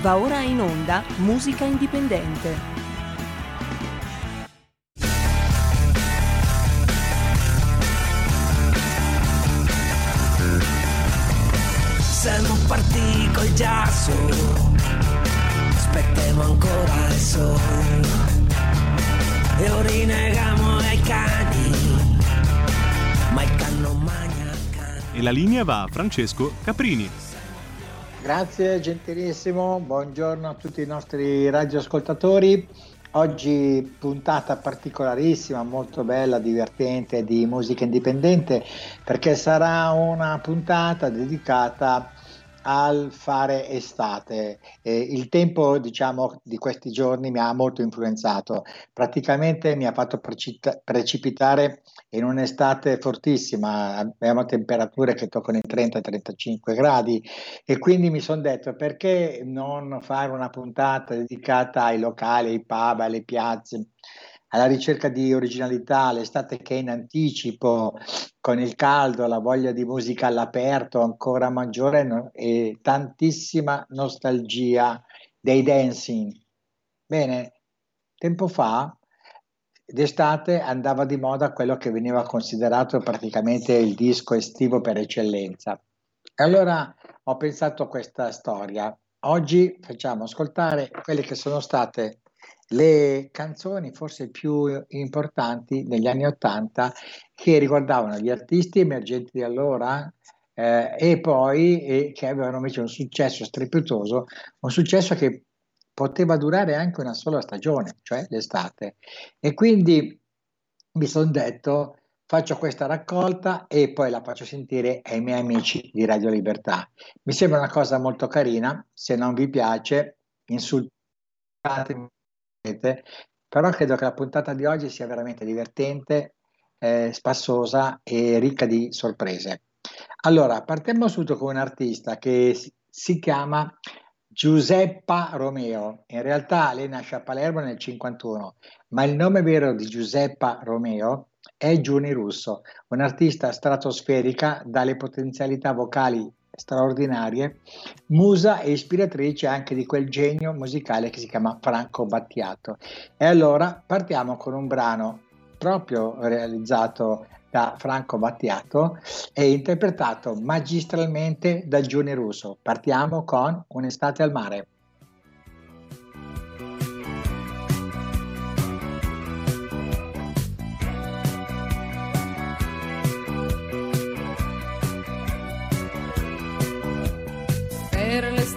Va ora in onda Musica Indipendente. Siamo partiti col giasso, aspettiamo ancora il sole e ora rinegamo ai cani, ma il canno magna cani. E la linea va a Francesco Caprini. Grazie gentilissimo, buongiorno a tutti i nostri radioascoltatori. Oggi puntata particolarissima, molto bella, divertente di musica indipendente perché sarà una puntata dedicata al fare estate. Eh, il tempo, diciamo, di questi giorni mi ha molto influenzato. Praticamente mi ha fatto precita- precipitare in un'estate fortissima. Abbiamo temperature che toccano i 30-35 gradi e quindi mi sono detto perché non fare una puntata dedicata ai locali, ai pub, alle piazze alla ricerca di originalità, l'estate che è in anticipo, con il caldo, la voglia di musica all'aperto ancora maggiore e tantissima nostalgia dei dancing. Bene, tempo fa, d'estate, andava di moda quello che veniva considerato praticamente il disco estivo per eccellenza. E allora ho pensato questa storia. Oggi facciamo ascoltare quelle che sono state le canzoni forse più importanti negli anni Ottanta che riguardavano gli artisti emergenti di allora eh, e poi eh, che avevano invece un successo strepitoso, un successo che poteva durare anche una sola stagione, cioè l'estate. E quindi mi sono detto faccio questa raccolta e poi la faccio sentire ai miei amici di Radio Libertà. Mi sembra una cosa molto carina, se non vi piace insultatemi però credo che la puntata di oggi sia veramente divertente, eh, spassosa e ricca di sorprese. Allora, partiamo subito con un artista che si, chiama Giuseppa Romeo. In realtà lei nasce a Palermo nel 51, ma il nome vero di Giuseppa Romeo è Giuni Russo, un'artista stratosferica dalle potenzialità vocali straordinarie, musa e ispiratrice anche di quel genio musicale che si chiama Franco Battiato. E allora partiamo con un brano proprio realizzato da Franco Battiato e interpretato magistralmente da Giuni Russo. Partiamo con Un'estate al mare.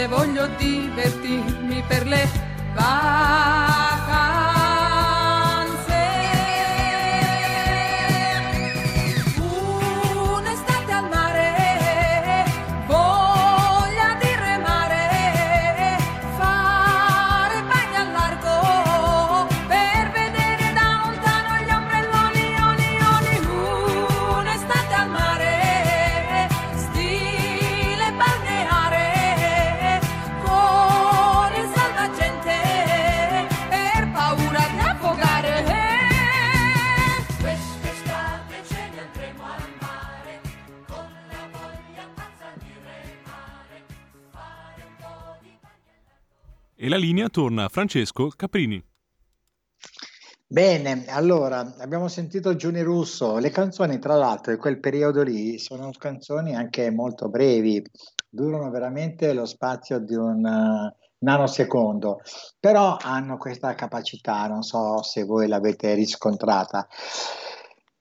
Quest'estate voglio torna Francesco Caprini. Bene, allora abbiamo sentito Giuni Russo, le canzoni tra l'altro di quel periodo lì sono canzoni anche molto brevi, durano veramente lo spazio di un uh, nanosecondo, però hanno questa capacità, non so se voi l'avete riscontrata,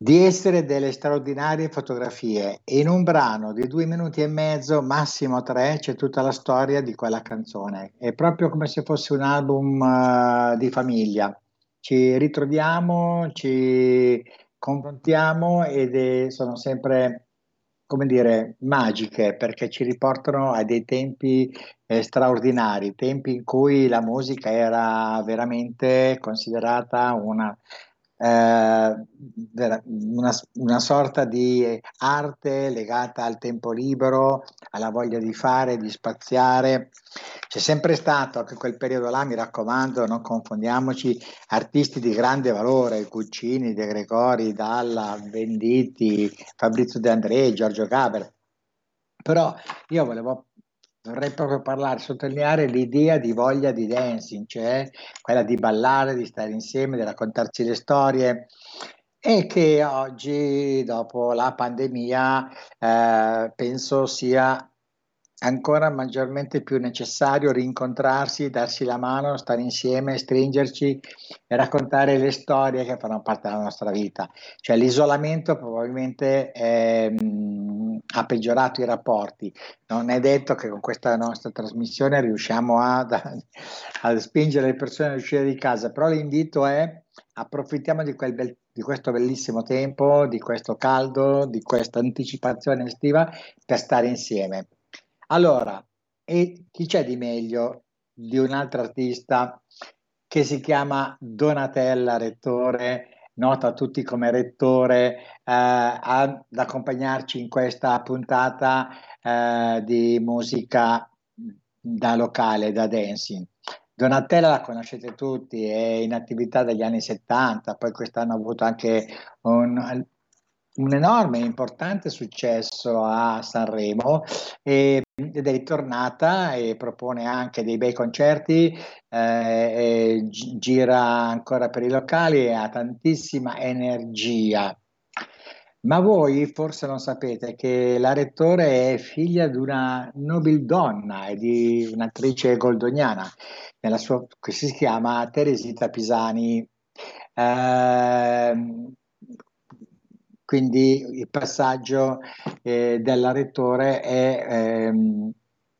di essere delle straordinarie fotografie. In un brano di due minuti e mezzo, massimo tre, c'è tutta la storia di quella canzone. È proprio come se fosse un album uh, di famiglia ci ritroviamo, ci confrontiamo ed è, sono sempre, come dire, magiche perché ci riportano a dei tempi eh, straordinari, tempi in cui la musica era veramente considerata una eh, una, una, sorta di arte legata al tempo libero, alla voglia di fare, di spaziare. C'è sempre stato anche quel periodo là, mi raccomando, non confondiamoci, artisti di grande valore, Cuccini, De Gregori, Dalla, Venditti, Fabrizio De André, Giorgio Gaber. Però io volevo vorrei proprio parlare, sottolineare l'idea di voglia di dancing, cioè quella di ballare, di stare insieme, di raccontarci le storie. E che oggi, dopo la pandemia, eh, penso sia ancora maggiormente più necessario rincontrarsi, darsi la mano, stare insieme, stringerci e raccontare le storie che fanno parte della nostra vita. Cioè l'isolamento probabilmente è, mh, mm, ha peggiorato i rapporti. Non è detto che con questa nostra trasmissione riusciamo a, a spingere le persone a uscire di casa, però l'invito è approfittiamo di, bel, di questo bellissimo tempo, di questo caldo, di questa anticipazione estiva per stare insieme. Allora, e chi c'è di meglio di un altro artista che si chiama Donatella Rettore, nota a tutti come Rettore, eh, ad accompagnarci in questa puntata eh, di musica da locale, da dancing. Donatella la conoscete tutti, è in attività dagli anni 70, poi quest'anno ha avuto anche un, un enorme e importante successo a Sanremo e, ed è ritornata e propone anche dei bei concerti, eh, gira ancora per i locali e ha tantissima energia. Ma voi forse non sapete che la rettore è figlia di una nobildonna e di un'attrice goldoniana, sua, che si chiama Teresita Pisani. Eh, quindi il passaggio eh, della rettore è, ehm,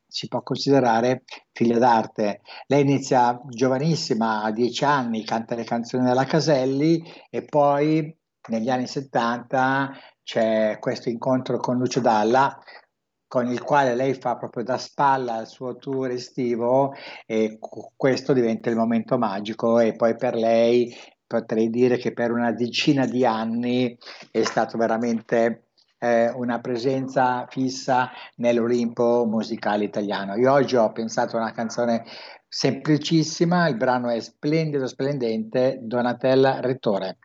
si può considerare figlia d'arte. Lei inizia giovanissima, a dieci anni, canta le canzoni della Caselli e poi negli anni 70 c'è questo incontro con Lucio Dalla con il quale lei fa proprio da spalla al suo tour estivo e questo diventa il momento magico e poi per lei potrei dire che per una decina di anni è stato veramente eh, una presenza fissa nell'Olimpo musicale italiano. Io oggi ho pensato a una canzone semplicissima, il brano è splendido, splendente, Donatella Rettore.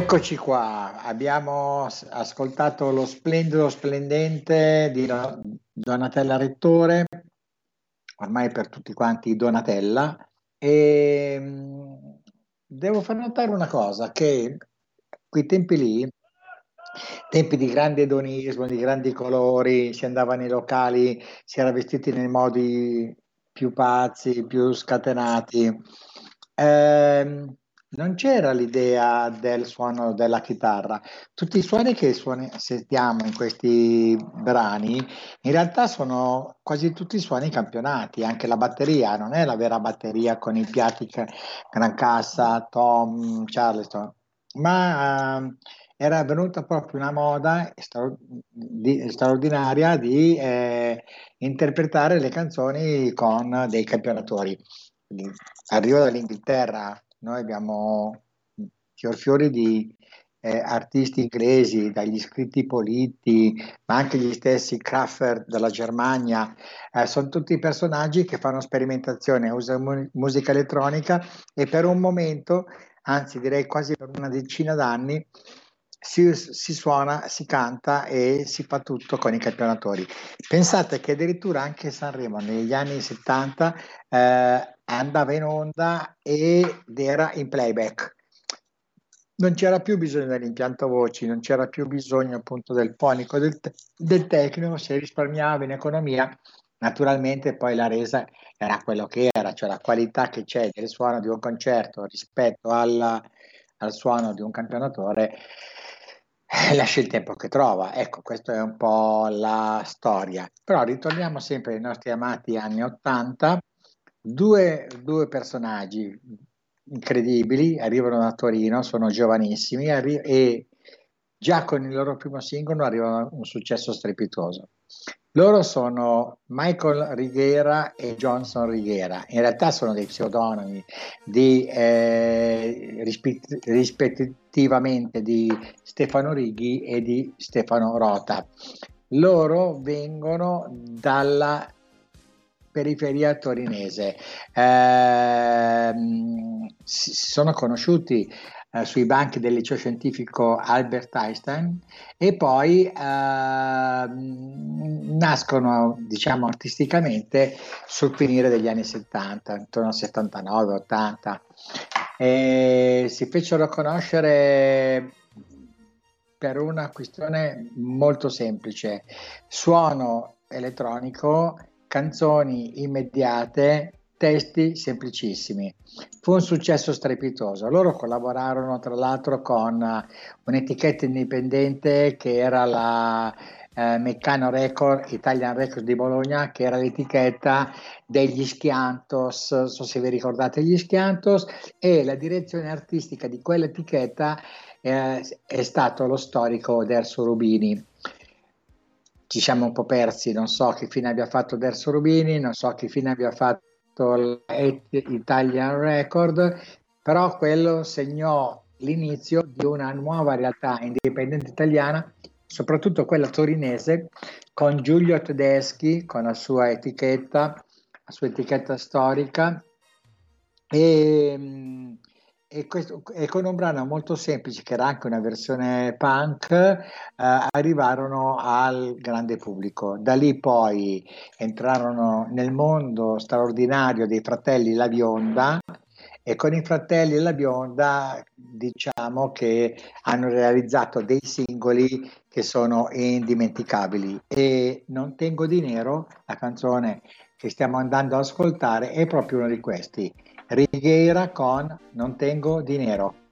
Eccoci qua, abbiamo ascoltato lo splendido splendente di Donatella Rettore, ormai per tutti quanti Donatella, e mm, devo far notare una cosa, che quei tempi lì, tempi di grande edonismo, di grandi colori, si andava nei locali, si era vestiti nei modi più pazzi, più scatenati. Eh, non c'era l'idea del suono della chitarra. Tutti i suoni che suoni, sentiamo in questi brani, in realtà sono quasi tutti suoni campionati, anche la batteria non è la vera batteria con i piatti gran cassa, tom, charleston, ma uh, era venuta proprio una moda straordinaria di eh, interpretare le canzoni con dei campionatori. Arrivo dall'Inghilterra, noi abbiamo fior fiori di eh, artisti inglesi, dagli scritti Politti, ma anche gli stessi Kraffer della Germania, eh, sono tutti personaggi che fanno sperimentazione, usano mu- musica elettronica e per un momento, anzi direi quasi per una decina d'anni, si, si, suona, si canta e si fa tutto con i campionatori. Pensate che addirittura anche Sanremo negli anni 70 eh, andava in onda ed era in playback. Non c'era più bisogno dell'impianto voci, non c'era più bisogno appunto del fonico, del, del tecnico, si risparmiava in economia. Naturalmente poi la resa era quello che era, cioè la qualità che c'è del suono di un concerto rispetto alla, al suono di un campionatore eh, lascia il tempo che trova. Ecco, questa è un po' la storia. Però ritorniamo sempre ai nostri amati anni Ottanta. Due, due personaggi incredibili arrivano da Torino, sono giovanissimi arri- e già con il loro primo singolo arrivano a un successo strepitoso. Loro sono Michael Righiera e Johnson Righiera, in realtà sono dei pseudonimi di, eh, rispet- rispettivamente di Stefano Righi e di Stefano Rota. Loro vengono dalla periferia torinese. Eh, si sono conosciuti eh, sui banchi del liceo scientifico Albert Einstein e poi eh, nascono, diciamo, artisticamente sul finire degli anni 70, intorno al 79-80. E si fecero conoscere per una questione molto semplice, suono elettronico, canzoni immediate, testi semplicissimi. Fu un successo strepitoso. Loro collaborarono tra l'altro con eh, un'etichetta indipendente che era la eh, Meccano Record, Italian Record di Bologna, che era l'etichetta degli Schiantos, non so se vi ricordate gli Schiantos, e la direzione artistica di quell'etichetta eh, è stato lo storico Derso Rubini ci siamo un po' persi, non so che fine abbia fatto Derso Rubini, non so che fine abbia fatto l'Italian Record, però quello segnò l'inizio di una nuova realtà indipendente italiana, soprattutto quella torinese, con Giulio Tedeschi, con la sua etichetta, la sua etichetta storica, e, e, questo, e con un brano molto semplice, che era anche una versione punk, eh, arrivarono al grande pubblico. Da lì poi entrarono nel mondo straordinario dei fratelli La Bionda e con i fratelli La Bionda diciamo che hanno realizzato dei singoli che sono indimenticabili e Non tengo di nero, la canzone che stiamo andando ad ascoltare, è proprio uno di questi. Righiera con Non tengo dinero.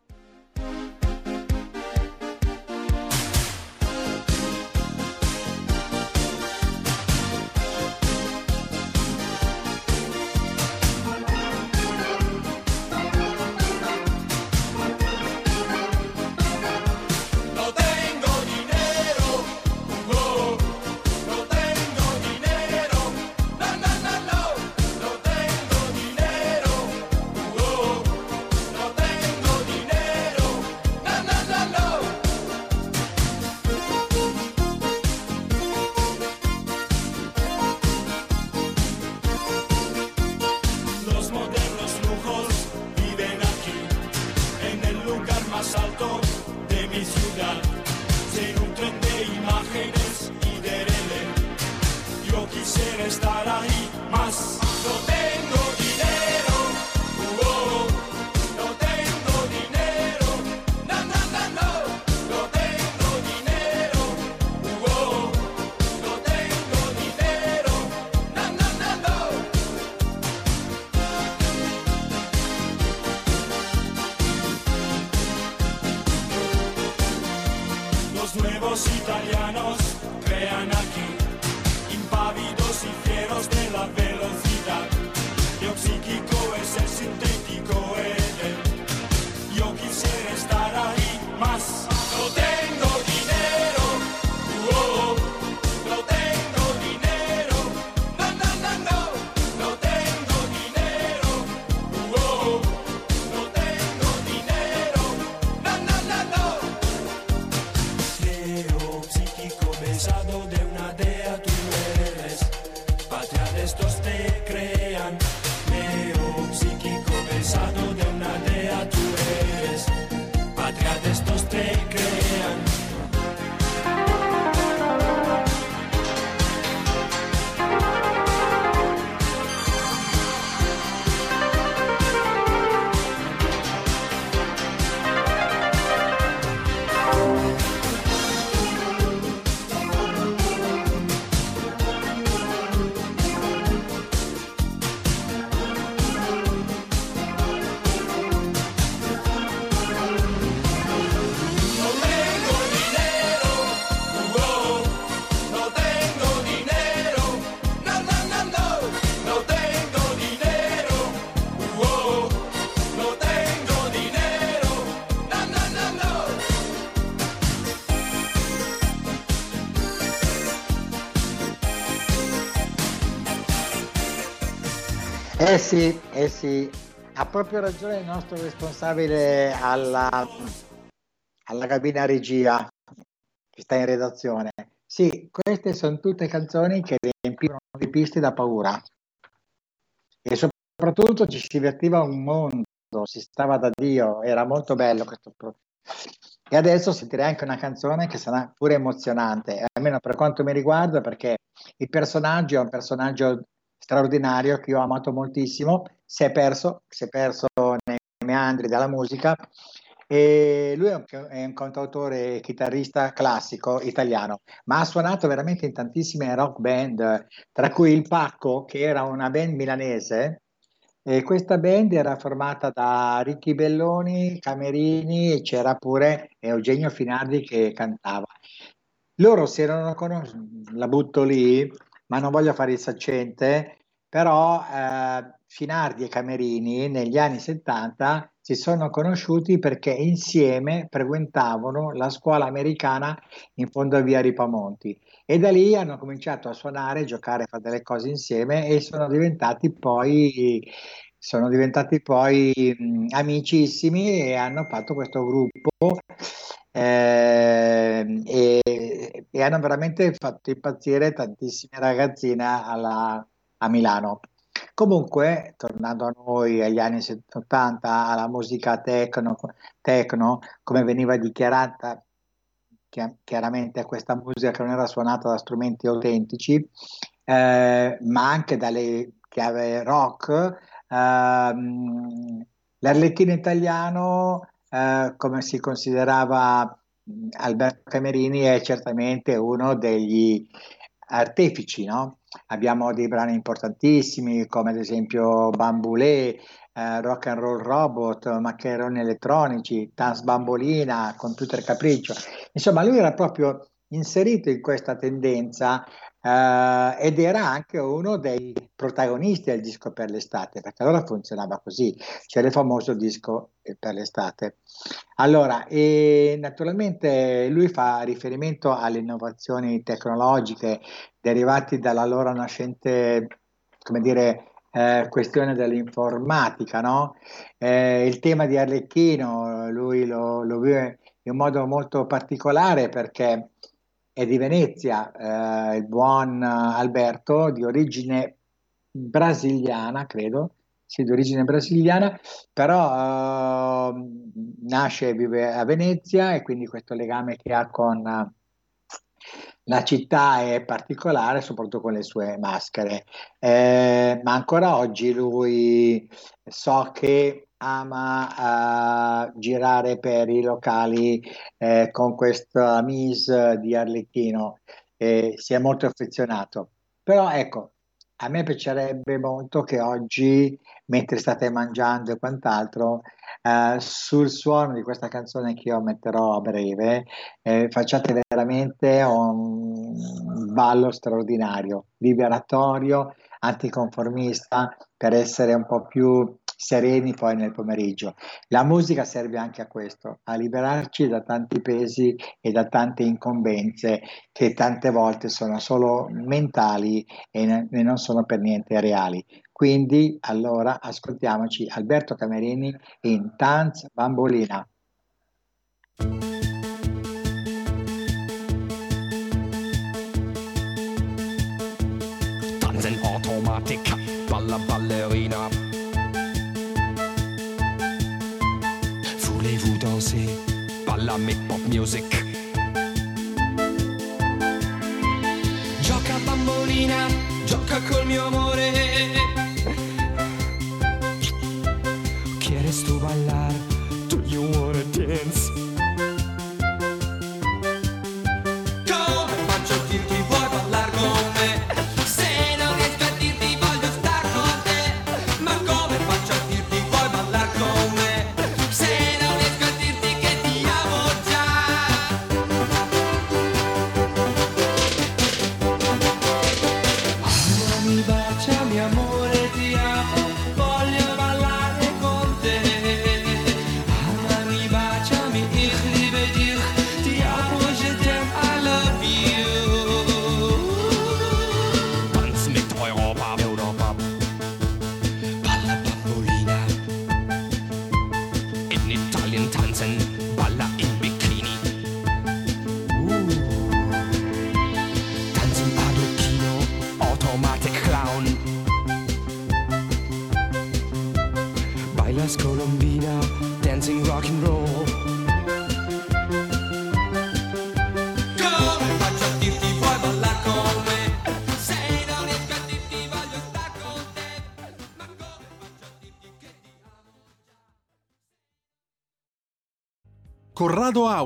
Eh sì, eh sì, ha proprio ragione il nostro responsabile alla, alla cabina regia che sta in redazione. Sì, queste sono tutte canzoni che riempivano le piste da paura. E soprattutto ci si divertiva un mondo, si stava da Dio, era molto bello questo pro- E adesso sentirei anche una canzone che sarà pure emozionante, almeno per quanto mi riguarda, perché il personaggio è un personaggio straordinario che io ho amato moltissimo, si è perso, si è perso nei meandri della musica e lui è un, cantautore e chitarrista classico italiano, ma ha suonato veramente in tantissime rock band, tra cui il Pacco, che era una band milanese. E questa band era formata da Ricchi Belloni, Camerini e c'era pure Eugenio Finardi che cantava. Loro si erano conosciuti, la butto lì, ma non voglio fare il saccente, però eh, Finardi e Camerini negli anni 70 si sono conosciuti perché insieme frequentavano la scuola americana in fondo a via Ripamonti e da lì hanno cominciato a suonare, giocare, fare delle cose insieme e sono diventati poi, sono diventati poi mh, amicissimi e hanno fatto questo gruppo eh, e, e hanno veramente fatto impazzire tantissime ragazzine alla- a Milano. Comunque, tornando a noi agli anni 80, alla musica techno, techno come veniva dichiarata chi- chiaramente questa musica che non era suonata da strumenti autentici, eh, ma anche dalle chiave rock, ehm, l'Arlecchino italiano, eh, come si considerava Alberto Camerini, è certamente uno degli artefici, no? Abbiamo dei brani importantissimi come ad esempio Bambulé, eh, Rock and Roll Robot, Maccheroni elettronici, Dance Bambolina, Computer Capriccio. Insomma, lui era proprio inserito in questa tendenza eh, ed era anche uno dei protagonisti del disco per l'estate, perché allora funzionava così, c'era il famoso disco per l'estate. Allora, naturalmente lui fa riferimento alle innovazioni tecnologiche derivati dalla loro nascente, come dire, eh, questione dell'informatica, no? Eh, il tema di Arlecchino, lui lo, lo vive in un modo molto particolare perché è di Venezia, eh, il buon Alberto, di origine brasiliana, credo, sì, di origine brasiliana, però eh, nasce e vive a Venezia e quindi questo legame che ha con, la città è particolare, soprattutto con le sue maschere, eh, ma ancora oggi lui so che ama uh, girare per i locali eh, con questa mise di Arlecchino e si è molto affezionato. Però ecco, a me piacerebbe molto che oggi, mentre state mangiando e quant'altro, eh, sul suono di questa canzone che io metterò a breve, eh, facciate veramente un ballo straordinario, liberatorio, anticonformista, per essere un po' più sereni poi nel pomeriggio. La musica serve anche a questo, a liberarci da tanti pesi e da tante incombenze che tante volte sono solo mentali e, e non sono per niente reali. Quindi allora ascoltiamoci Alberto Camerini in Tanz Bambolina. Tanzen Automatik, balla ballerina balla mit pop music. Gioca bambolina, gioca col mio amore.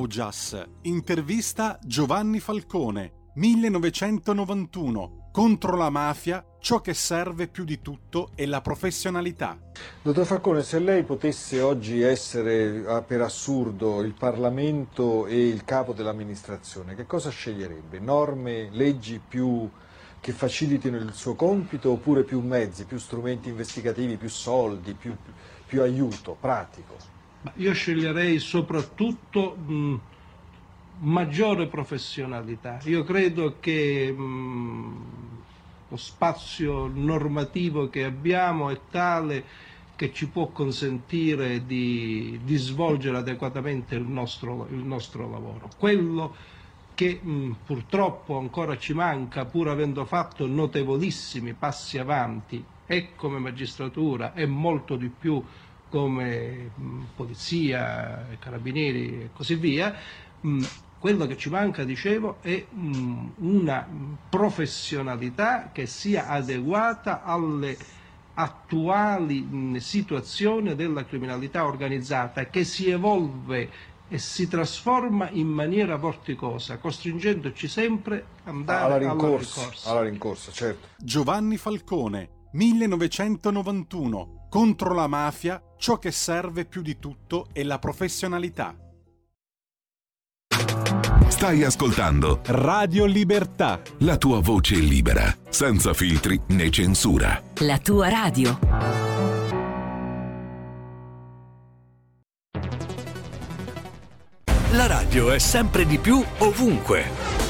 Augias, intervista Giovanni Falcone, 1991. Contro la mafia, ciò che serve più di tutto è la professionalità. Dottor Falcone, se lei potesse oggi essere ah, per assurdo il Parlamento e il capo dell'amministrazione, che cosa sceglierebbe? Norme, leggi più che facilitino il suo compito oppure più mezzi, più strumenti investigativi, più soldi, più, più aiuto pratico? Io sceglierei soprattutto mh, maggiore professionalità. Io credo che mh, lo spazio normativo che abbiamo è tale che ci può consentire di, di svolgere adeguatamente il nostro, il nostro, lavoro. Quello che mh, purtroppo ancora ci manca, pur avendo fatto notevolissimi passi avanti, e come magistratura e molto di più come mh, polizia, carabinieri e così via, mh, quello che ci manca, dicevo, è mh, una professionalità che sia adeguata alle attuali situazioni della criminalità organizzata che si evolve e si trasforma in maniera vorticosa, costringendoci sempre ad andare alla rincorsa. Alla rincorsa, alla rincorsa certo. Giovanni Falcone, 1991 contro la mafia ciò che serve più di tutto è la professionalità. Stai ascoltando Radio Libertà. La tua voce libera, senza filtri né censura. La tua radio. La radio è sempre di più ovunque.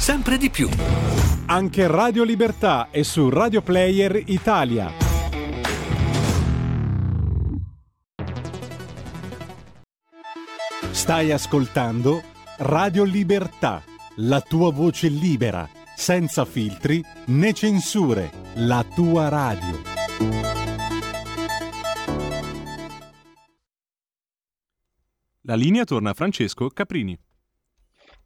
sempre di più. Anche Radio Libertà è su Radio Player Italia. Stai ascoltando Radio Libertà, la tua voce libera, senza filtri né censure, la tua radio. La linea torna a Francesco Caprini.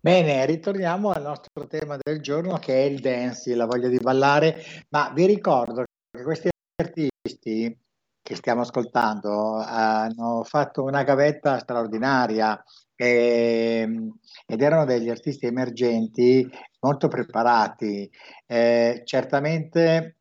Bene, ritorniamo al nostro tema del giorno che è il dance, la voglia di ballare, ma vi ricordo che questi artisti che stiamo ascoltando hanno fatto una gavetta straordinaria e, ed erano degli artisti emergenti molto preparati. Eh, certamente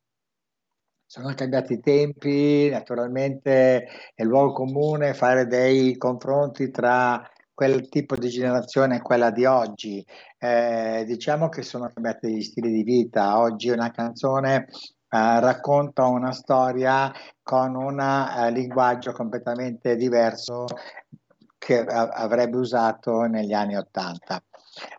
sono cambiati i tempi, naturalmente è luogo comune fare dei confronti tra quel tipo di generazione e quella di oggi. Eh, diciamo che sono cambiati gli stili di vita. Oggi una canzone eh, racconta una storia con un eh, linguaggio completamente diverso che avrebbe usato negli anni Ottanta.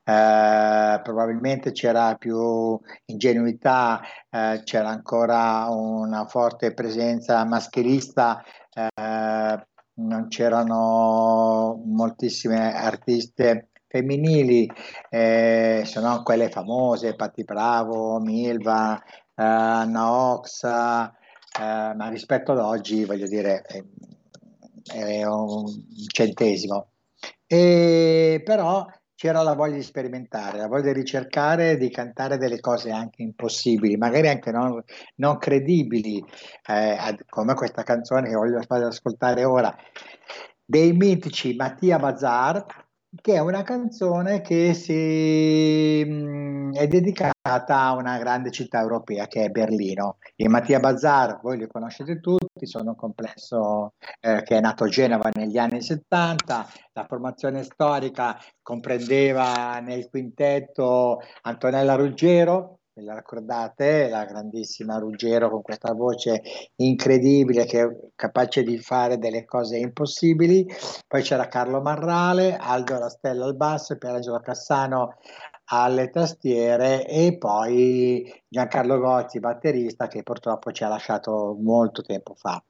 Eh, probabilmente c'era più ingenuità, eh, c'era ancora una forte presenza maschilista, eh, non c'erano moltissime artiste femminili, eh, se no quelle famose, Patti Bravo, Milva, eh, Anna Oxa, eh, ma rispetto ad oggi voglio dire è, è un centesimo. E però c'era la voglia di sperimentare, la voglia di ricercare, di cantare delle cose anche impossibili, magari anche non, non credibili, eh, come questa canzone che voglio fare ascoltare ora, dei mitici Mattia Bazar, che è una canzone che si, mh, è dedicata a una grande città europea che è Berlino. I Mattia Bazar, voi li conoscete tutti, sono un complesso eh, che è nato a Genova negli anni 70, la formazione storica comprendeva nel quintetto Antonella Ruggero, ve la ricordate, la grandissima Ruggero con questa voce incredibile che è capace di fare delle cose impossibili. Poi c'era Carlo Marrale, Aldo Rastella al basso, Pierangelo Cassano alle tastiere e poi Giancarlo Gozzi, batterista, che purtroppo ci ha lasciato molto tempo fa.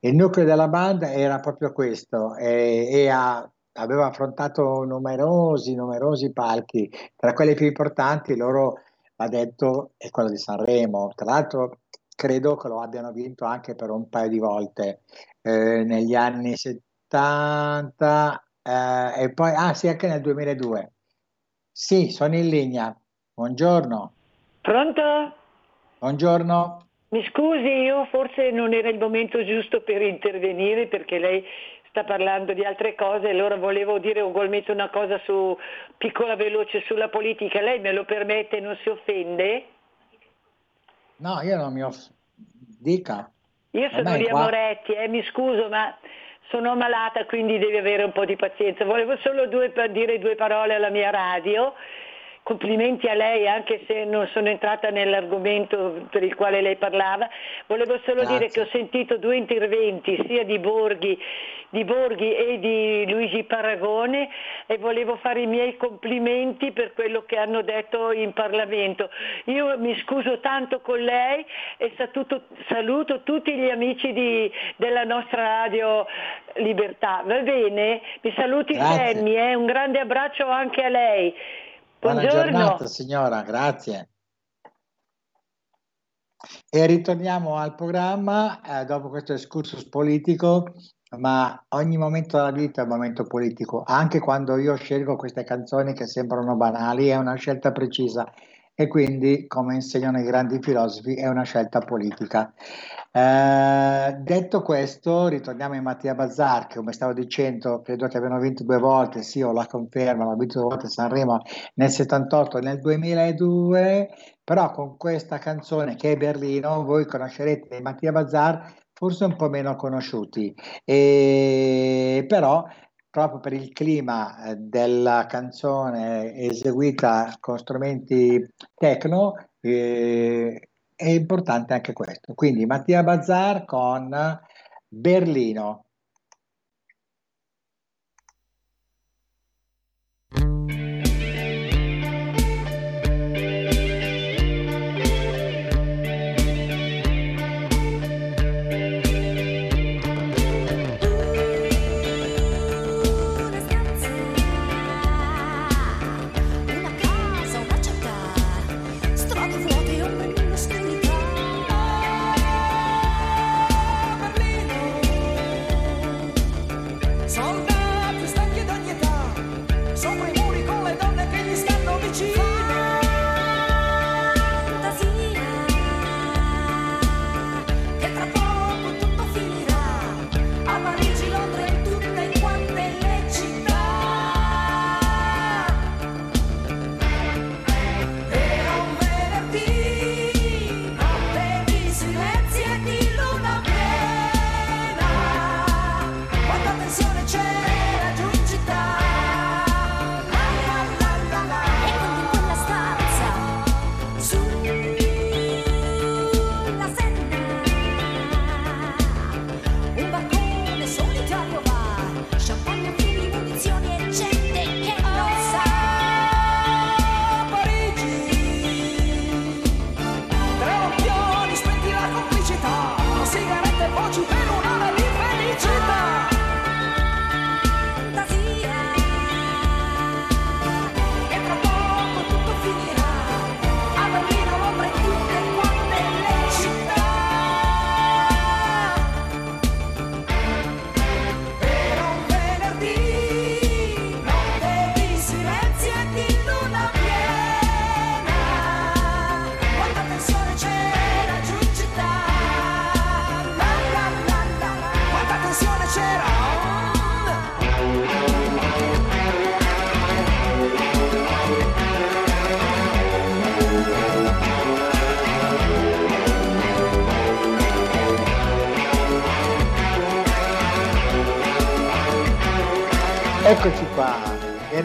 Il nucleo della banda era proprio questo e, e ha aveva affrontato numerosi, numerosi palchi, tra quelli più importanti loro va detto, è quello di Sanremo. Tra l'altro credo che lo abbiano vinto anche per un paio di volte eh, negli anni 70 eh, e poi, ah sì, anche nel 2002. Sì, sono in linea. Buongiorno. Pronto? Buongiorno. Mi scusi, io forse non era il momento giusto per intervenire perché lei sta parlando di altre cose, allora volevo dire ugualmente una cosa su, piccola veloce sulla politica. Lei me lo permette, non si offende? No, io non mi offendo. Dica. Io sono Lia Moretti, eh, mi scuso, ma sono malata, quindi devi avere un po' di pazienza. Volevo solo due, dire due parole alla mia radio complimenti a lei anche se non sono entrata nell'argomento per il quale lei parlava. Volevo solo Grazie. dire che ho sentito due interventi sia di Borghi, di Borghi e di Luigi Paragone e volevo fare i miei complimenti per quello che hanno detto in Parlamento. Io mi scuso tanto con lei e saluto, saluto tutti gli amici di, della nostra radio Libertà. Va bene? Mi saluti Sammy, eh? un grande abbraccio anche a lei. Buona giornata signora, grazie. E ritorniamo al programma eh, dopo questo excursus politico, ma ogni momento della vita è un momento politico, anche quando io scelgo queste canzoni che sembrano banali, è una scelta precisa e quindi, come insegnano i grandi filosofi, è una scelta politica. Eh, detto questo, ritorniamo in Mattia Bazzar, che come stavo dicendo, credo che abbiano vinto due volte, sì, ho la conferma, hanno vinto due volte Sanremo nel 78 e nel 2002, però con questa canzone che è Berlino, voi conoscerete Mattia Bazzar, forse un po' meno conosciuti, e, però proprio per il clima eh, della canzone eseguita con strumenti techno, eh, è importante anche questo. Quindi Mattia Bazzar con Berlino.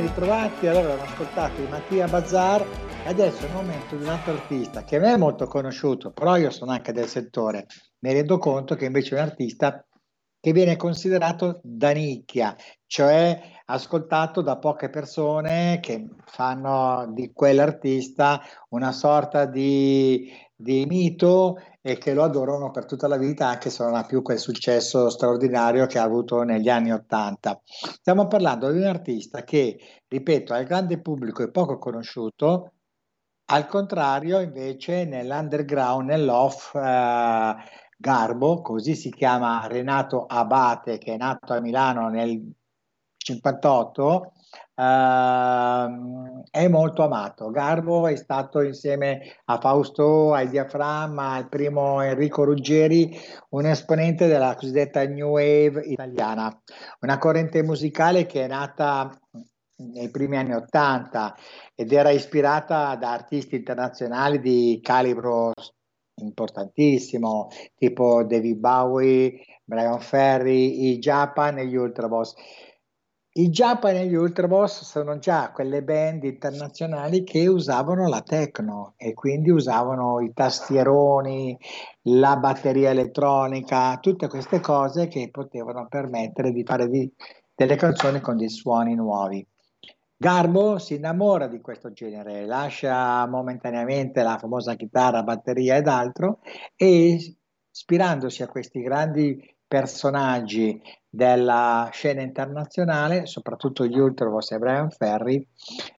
Ritrovati. Allora, abbiamo ascoltato Mattia Bazzar adesso è il momento di un altro artista che me è molto conosciuto, però io sono anche del settore. Mi rendo conto che invece è un artista che viene considerato da nicchia, cioè ascoltato da poche persone che fanno di quell'artista una sorta di, di mito e che lo adorano per tutta la vita, anche se non ha più quel successo straordinario che ha avuto negli anni Ottanta. Stiamo parlando di un artista che, ripeto, al grande pubblico è poco conosciuto, al contrario, invece, nell'underground, nell'off, eh, Garbo, così si chiama Renato Abate, che è nato a Milano nel 58, ehm, è molto amato. Garbo è stato insieme a Fausto, al Diaframma, al primo Enrico Ruggeri, un esponente della cosiddetta New Wave italiana, una corrente musicale che è nata nei primi anni Ottanta ed era ispirata da artisti internazionali di calibro importantissimo, tipo David Bowie, Brian Ferry, i Japan e gli Ultravox. I Japan e gli Ultravox sono già quelle band internazionali che usavano la techno e quindi usavano i tastieroni, la batteria elettronica, tutte queste cose che potevano permettere di fare di- delle canzoni con dei suoni nuovi. Garbo si innamora di questo genere, lascia momentaneamente la famosa chitarra, batteria ed altro e ispirandosi a questi grandi personaggi della scena internazionale, soprattutto gli Ultravox e Brian Ferry,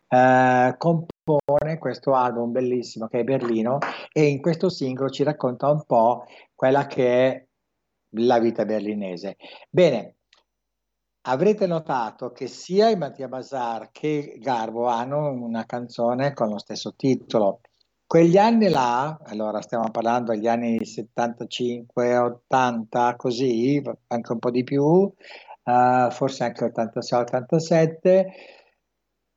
eh, compone questo album bellissimo che è Berlino e in questo singolo ci racconta un po' quella che è la vita berlinese. Bene, Avrete notato che sia i Mattia Bazar che Garbo hanno una canzone con lo stesso titolo. Quegli anni là, allora stiamo parlando degli anni 75, 80, così, anche un po' di più, eh, forse anche 86, 87,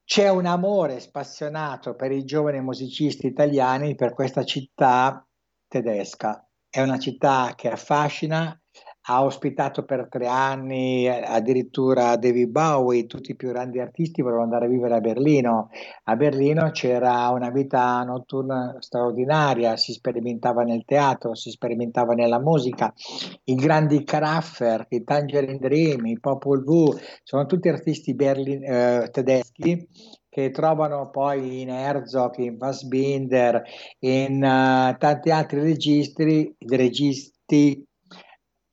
c'è un amore spassionato per i giovani musicisti italiani per questa città tedesca. È una città che affascina, ha ospitato per tre anni addirittura David Bowie, tutti i più grandi artisti volevano andare a vivere a Berlino. A Berlino c'era una vita notturna straordinaria, si sperimentava nel teatro, si sperimentava nella musica. I grandi Caraffer, i Tangerine Dream, i Popol Vuh, sono tutti artisti berlin- eh, tedeschi che trovano poi in Herzog, in Fassbinder, in uh, tanti altri registri, registi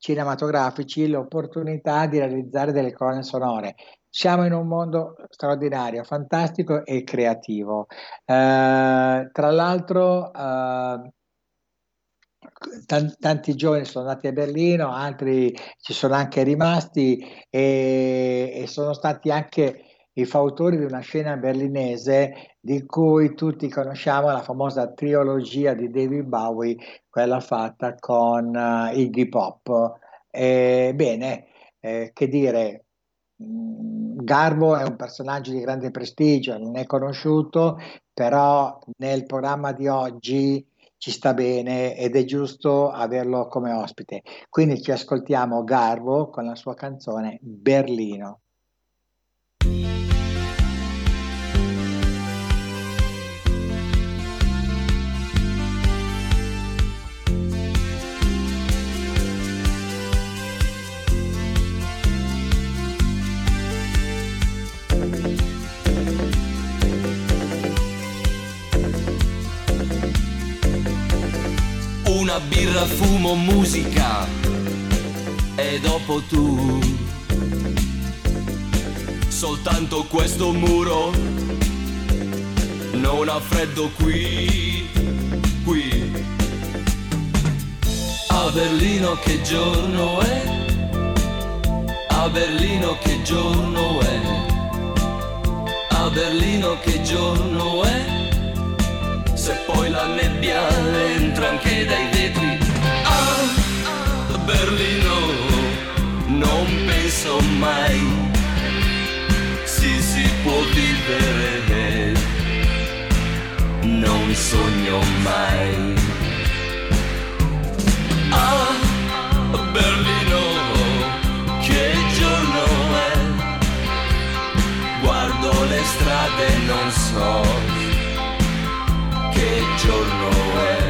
cinematografici l'opportunità di realizzare delle colonne sonore. Siamo in un mondo straordinario, fantastico e creativo. Eh, tra l'altro, eh, tan- tanti giovani sono andati a Berlino, altri ci sono anche rimasti e, e sono stati anche i fautori di una scena berlinese di cui tutti conosciamo la famosa trilogia di David Bowie, quella fatta con uh, Iggy Pop. Eh, bene, eh, che dire, Garbo è un personaggio di grande prestigio, non è conosciuto, però nel programma di oggi ci sta bene ed è giusto averlo come ospite. Quindi ci ascoltiamo Garbo con la sua canzone Berlino. Una birra, fumo, musica e dopo tu. Soltanto questo muro non ha freddo qui, qui. A Berlino che giorno è? A Berlino che giorno è? A Berlino che giorno è? Se poi la nebbia entra anche dai vetri. Ah, Berlino, non penso mai, sì si può vivere, non sogno mai. Ah, Berlino, che giorno è? Guardo le strade non so giorno è.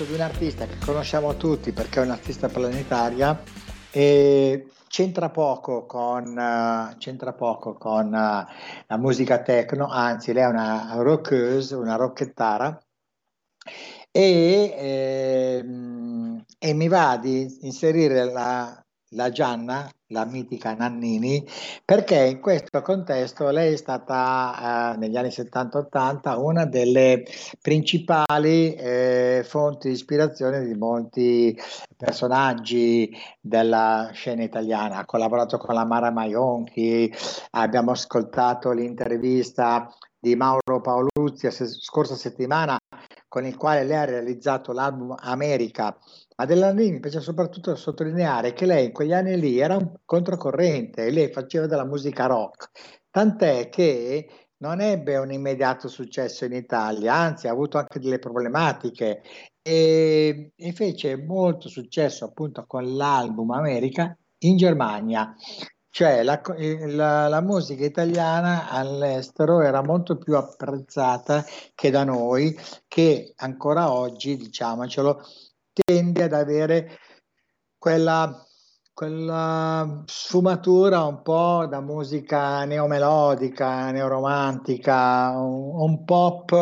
Momento di un artista che conosciamo tutti perché è un'artista planetaria e c'entra poco con, eh, c'entra poco con eh, la musica techno, anzi lei è una rockeuse, una rockettara e, ehm, e mi va di inserire la, la Gianna, la mitica Nannini, perché in questo contesto lei è stata eh, negli anni 70-80 una delle principali eh, fonti di ispirazione di molti personaggi della scena italiana. Ha collaborato con la Mara Maionchi, abbiamo ascoltato l'intervista di Mauro Paoluzzi la scorsa settimana con il quale lei ha realizzato l'album America. Ma della Nannini mi piace soprattutto sottolineare che lei in quegli anni lì era un controcorrente lei faceva della musica rock, tant'è che non ebbe un immediato successo in Italia, anzi ha avuto anche delle problematiche e, e fece molto successo appunto con l'album America in Germania. Cioè la, la- la musica italiana all'estero era molto più apprezzata che da noi, che ancora oggi, diciamocelo, tende ad avere quella quella sfumatura un po' da musica neomelodica, neoromantica, un, un pop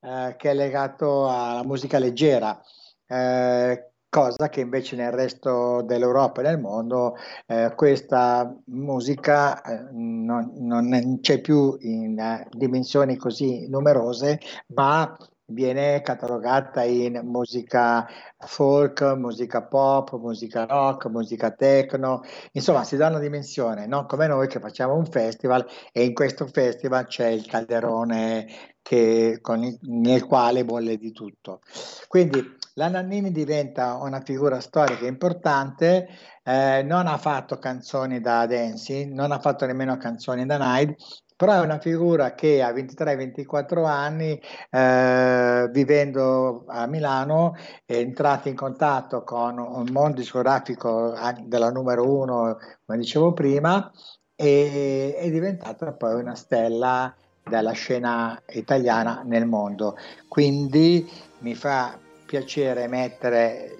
eh, che è legato alla musica leggera, eh, cosa che invece nel resto dell'Europa e del mondo eh, questa musica eh, non, non c'è più in eh, dimensioni così numerose, ma viene catalogata in musica folk, musica pop, musica rock, musica techno, insomma si dà una dimensione, non come noi che facciamo un festival e in questo festival c'è il calderone che, il, nel quale bolle di tutto. Quindi la Nannini diventa una figura storica importante, eh, non ha fatto canzoni da Dancy, non ha fatto nemmeno canzoni da Night, però è una figura che a 23-24 anni, eh, vivendo a Milano, è entrata in contatto con un mondo discografico della numero uno, come dicevo prima, e è diventata poi una stella della scena italiana nel mondo. Quindi mi fa piacere mettere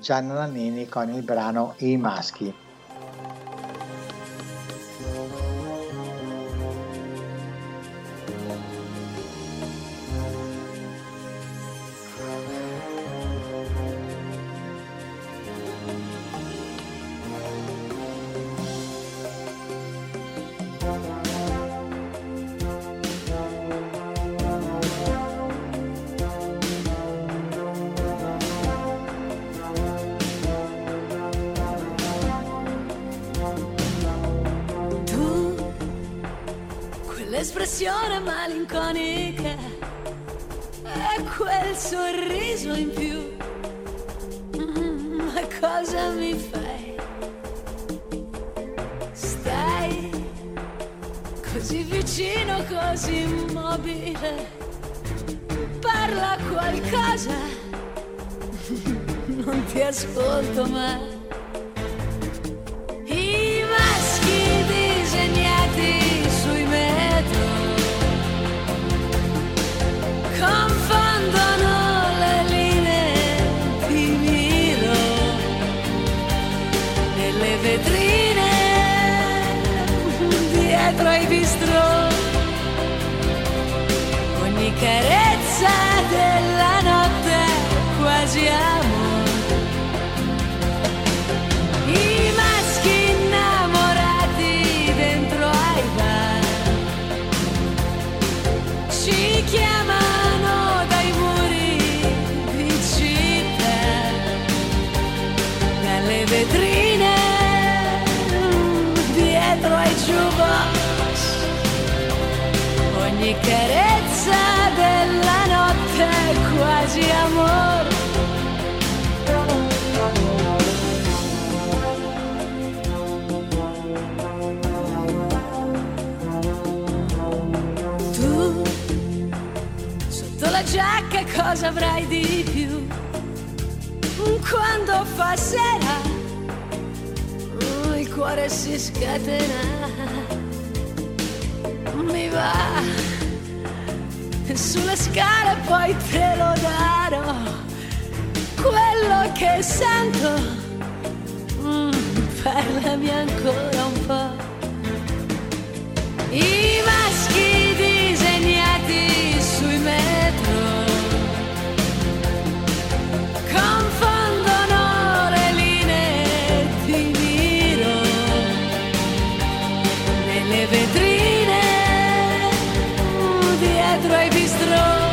Gianna Nannini con il brano I maschi. Dietro ai bistrò.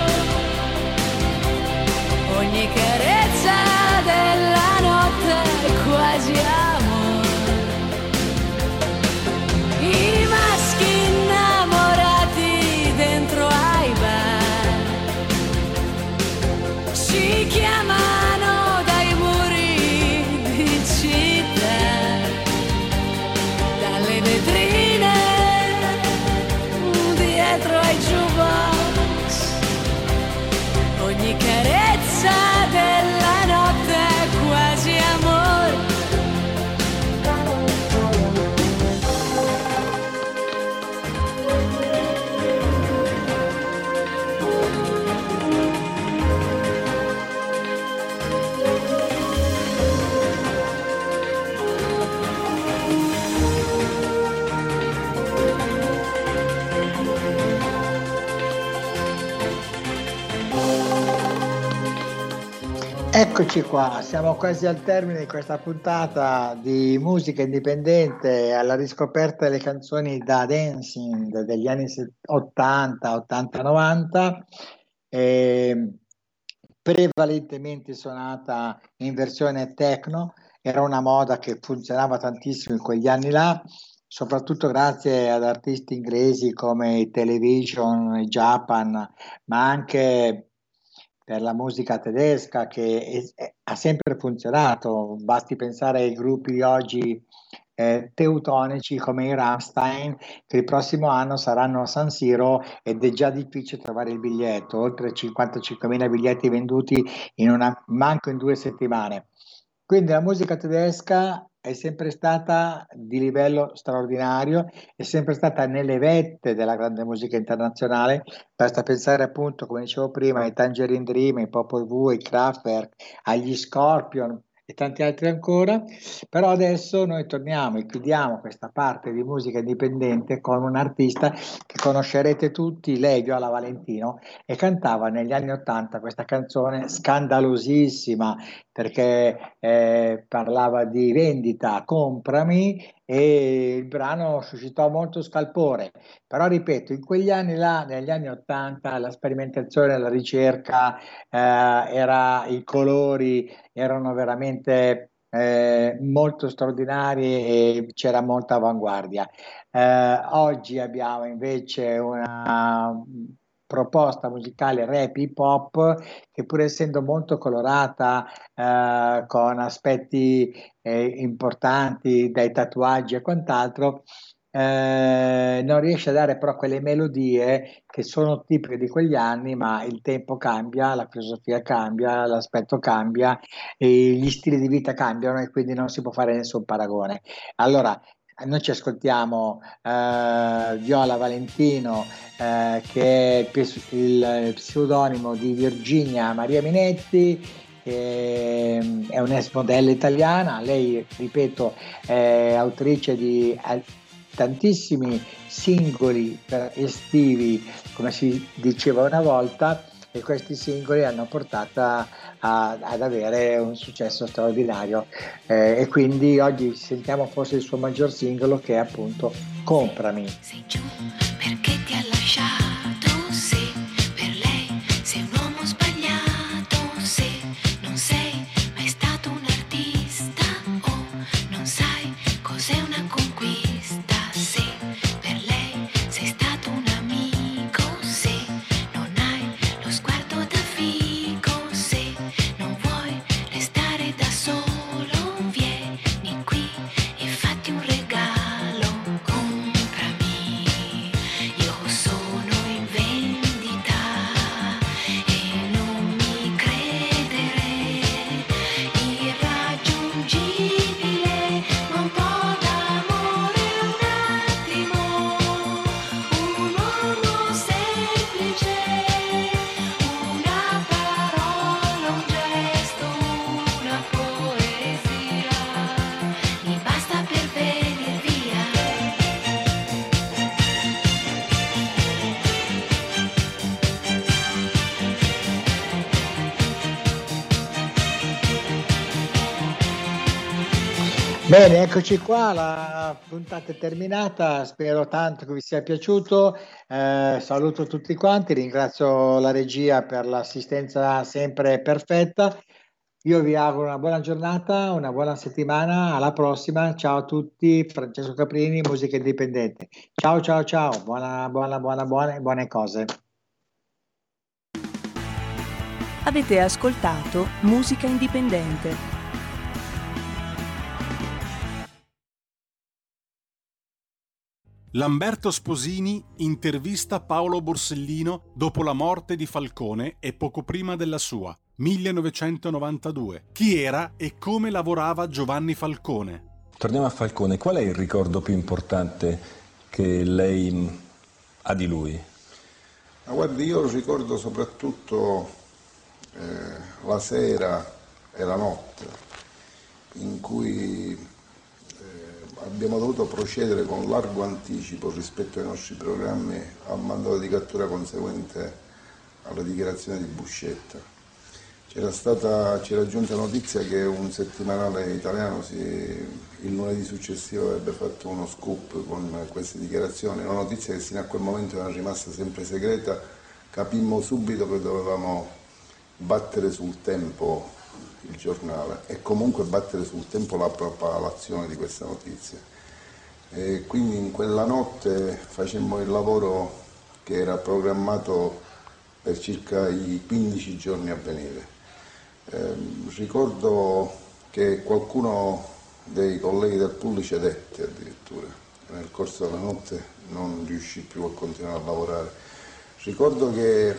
Ogni carezza Eccoci qua, siamo quasi al termine di questa puntata di musica indipendente alla riscoperta delle canzoni da dancing degli anni 80, 80, 90, eh, prevalentemente suonata in versione techno, era una moda che funzionava tantissimo in quegli anni là, soprattutto grazie ad artisti inglesi come Television, Japan, ma anche per la musica tedesca che è- è- ha sempre funzionato. Basti pensare ai gruppi oggi eh, teutonici come i Rammstein che il prossimo anno saranno a San Siro ed è già difficile trovare il biglietto, oltre 55.000 biglietti venduti in una, manco in due settimane. Quindi la musica tedesca è sempre stata di livello straordinario, è sempre stata nelle vette della grande musica internazionale. Basta pensare appunto, come dicevo prima, ai Tangerine Dream, ai Popol Vuh, ai Kraftwerk, agli Scorpion e tanti altri ancora. Però adesso noi torniamo e chiudiamo questa parte di musica indipendente con un artista che conoscerete tutti, lei Viola Valentino, e cantava negli anni Ottanta questa canzone scandalosissima perché eh, parlava di vendita, comprami e il brano suscitò molto scalpore. Però ripeto, in quegli anni là, negli anni Ottanta, la sperimentazione, la ricerca, eh, era, i colori erano veramente eh, molto straordinari e c'era molta avanguardia. Eh, oggi abbiamo invece una proposta musicale rap hip hop che pur essendo molto colorata eh, con aspetti eh, importanti dai tatuaggi e quant'altro eh, non riesce a dare però quelle melodie che sono tipiche di quegli anni, ma il tempo cambia, la filosofia cambia, l'aspetto cambia, gli stili di vita cambiano e quindi non si può fare nessun paragone. Allora, noi ci ascoltiamo eh, Viola Valentino, eh, che è il, pseudonimo di Virginia Maria Minetti, che è un'ex modella italiana. Lei, ripeto, è autrice di eh, tantissimi singoli estivi, come si diceva una volta, e questi singoli hanno portato a- ad avere un successo straordinario. Eh, e quindi oggi sentiamo forse il suo maggior singolo che è appunto Comprami. Perché ti ha lasciato Bene, eccoci qua, la puntata è terminata, spero tanto che vi sia piaciuto, Eh, saluto tutti quanti, ringrazio la regia per l'assistenza sempre perfetta, io vi auguro una buona giornata, una buona settimana, alla prossima, ciao a tutti, Francesco Caprini, Musica Indipendente, ciao ciao ciao, buona buona buona buone, buone cose. Avete ascoltato Musica Indipendente. Lamberto Sposini intervista Paolo Borsellino dopo la morte di Falcone e poco prima della sua, 1992. Chi era e come lavorava Giovanni Falcone? Torniamo a Falcone, qual è il ricordo più importante che lei ha di lui? Ma guardi, io ricordo soprattutto eh, la sera e la notte in cui abbiamo dovuto procedere con largo anticipo rispetto ai nostri programmi al mandato di cattura conseguente alla dichiarazione di Buscetta. c'era, stata, c'era giunta notizia che un settimanale italiano si, il lunedì successivo avrebbe fatto uno scoop con queste dichiarazioni, una notizia che fino a quel momento era rimasta sempre segreta, capimmo subito che dovevamo battere sul tempo il giornale e comunque battere sul tempo la propalazione di questa notizia. E quindi in quella notte facemmo il lavoro che era programmato per circa i 15 giorni a venire. Eh, ricordo che qualcuno dei colleghi del pool cedette addirittura, nel corso della notte non riuscì più a continuare a lavorare. Ricordo che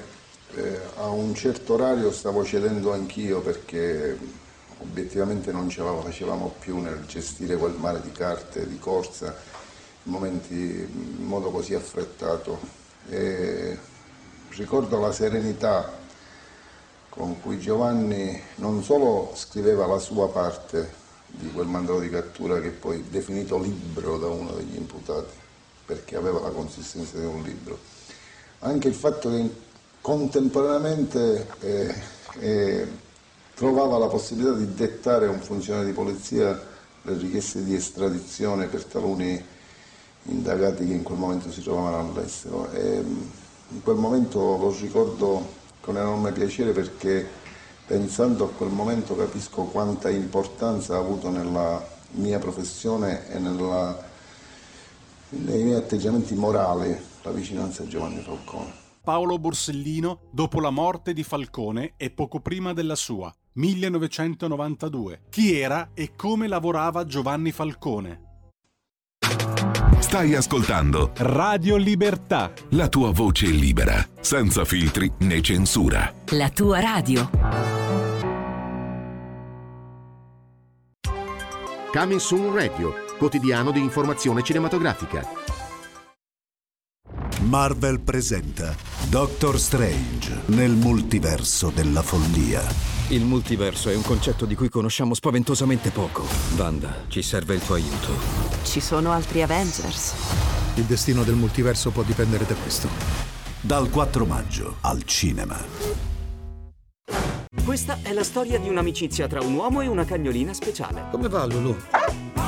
eh, a un certo orario stavo cedendo anch'io perché obiettivamente non ce la facevamo più nel gestire quel mare di carte, di corsa, in momenti in modo così affrettato. E ricordo la serenità con cui Giovanni non solo scriveva la sua parte di quel mandato di cattura che poi definito libro da uno degli imputati, perché aveva la consistenza di un libro, anche il fatto che contemporaneamente eh, eh, trovava la possibilità di dettare a un funzionario di polizia le richieste di estradizione per taluni indagati che in quel momento si trovavano all'estero. E in quel momento lo ricordo con enorme piacere perché pensando a quel momento capisco quanta importanza ha avuto nella mia professione e nella, nei miei atteggiamenti morali la vicinanza a Giovanni Falcone. Paolo Borsellino dopo la morte di Falcone e poco prima della sua, 1992. Chi era e come lavorava Giovanni Falcone? Stai ascoltando Radio Libertà. la tua voce libera, senza filtri né censura. La tua radio. Coming Soon Radio, quotidiano di informazione cinematografica. Marvel presenta Doctor Strange nel multiverso della follia. Il multiverso è un concetto di cui conosciamo spaventosamente poco. Wanda, ci serve il tuo aiuto. Ci sono altri Avengers. Il destino del multiverso può dipendere da questo. Dal 4 maggio al cinema. Questa è la storia di un'amicizia tra un uomo e una cagnolina speciale. Come va, Lulu?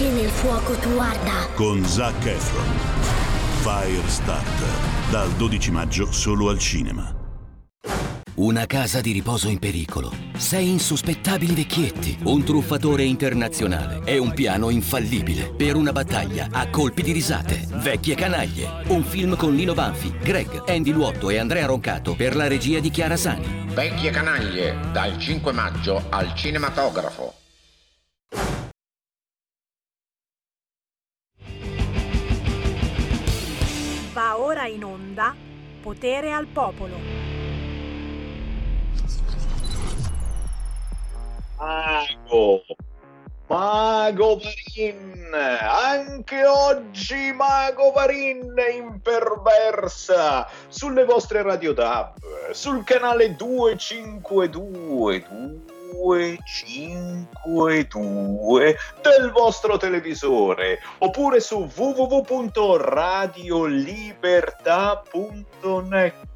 che nel fuoco tu arda. Con Zac Efron. Firestarter. Dal 12 maggio solo al cinema. Una casa di riposo in pericolo. Sei insospettabili vecchietti. Un truffatore internazionale. E un piano infallibile. Per una battaglia a colpi di risate. Vecchie canaglie. Un film con Lino Banfi, Greg, Andy Luotto e Andrea Roncato per la regia di Chiara Sani. Vecchie canaglie, dal 5 maggio al cinematografo. Ora in onda Potere al popolo. Mago! Mago Varin! Anche oggi Mago Varin imperversa sulle vostre radio DAB, sul canale 252 252 del vostro televisore oppure su www.radiolibertà.net.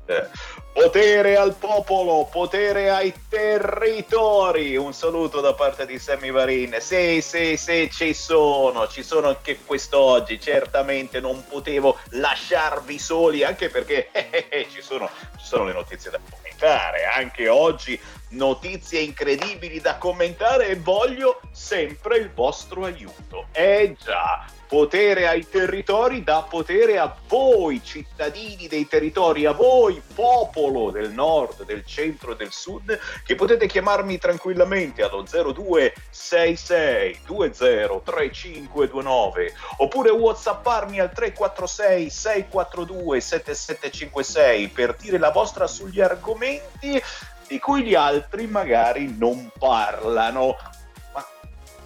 Potere al popolo, potere ai territori. Un saluto da parte di Sammy Varin. Sì, sì, sì, ci sono, ci sono anche quest'oggi. Certamente non potevo lasciarvi soli, anche perché eh, eh, ci, sono, ci sono le notizie da commentare. Anche oggi notizie incredibili da commentare e voglio sempre il vostro aiuto. Eh già, potere ai territori dà potere a voi cittadini dei territori, a voi popolo del nord, del centro e del sud, che potete chiamarmi tranquillamente allo 0266 203529 oppure whatsapparmi al 346 642 7756 per dire la vostra sugli argomenti di cui gli altri magari non parlano.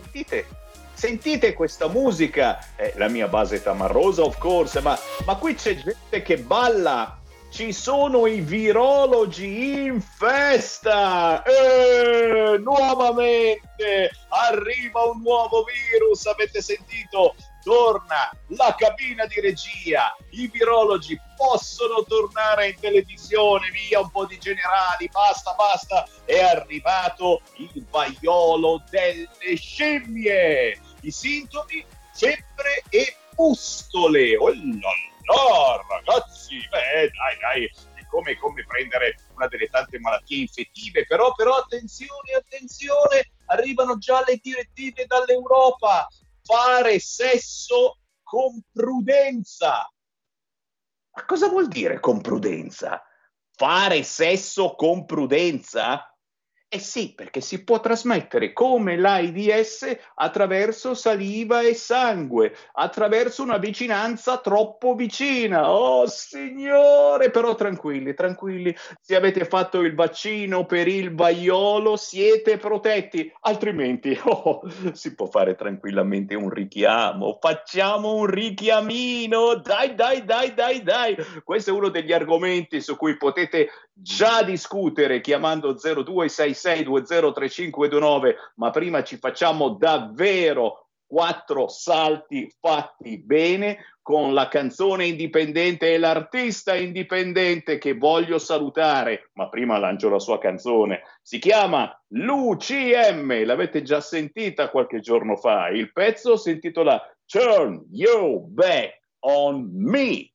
sentite, sentite questa musica. Eh, la mia base è tamarrosa, of course, ma, ma qui c'è gente che balla. Ci sono i virologi in festa! Eh, nuovamente arriva un nuovo virus, avete sentito? Torna la cabina di regia, i virologi possono tornare in televisione, via un po' di generali, basta, basta, è arrivato il vaiolo delle scimmie. I sintomi? Febbre e pustole. Oh là, ragazzi, beh, dai, dai, come, come prendere una delle tante malattie infettive, però, però attenzione, attenzione, arrivano già le direttive dall'Europa, fare sesso con prudenza. Ma cosa vuol dire con prudenza? Fare sesso con prudenza? Eh sì, perché si può trasmettere come l'AIDS attraverso saliva e sangue, attraverso una vicinanza troppo vicina. Oh signore, però tranquilli, tranquilli, se avete fatto il vaccino per il vaiolo siete protetti, altrimenti oh, si può fare tranquillamente un richiamo. Facciamo un richiamino, dai, dai, dai, dai, dai. Questo è uno degli argomenti su cui potete già discutere chiamando 0266203529, ma prima ci facciamo davvero quattro salti fatti bene con la canzone indipendente e l'artista indipendente che voglio salutare, ma prima lancio la sua canzone. Si chiama l'UCM, l'avete già sentita qualche giorno fa. Il pezzo si intitola Turn Your Back on Me.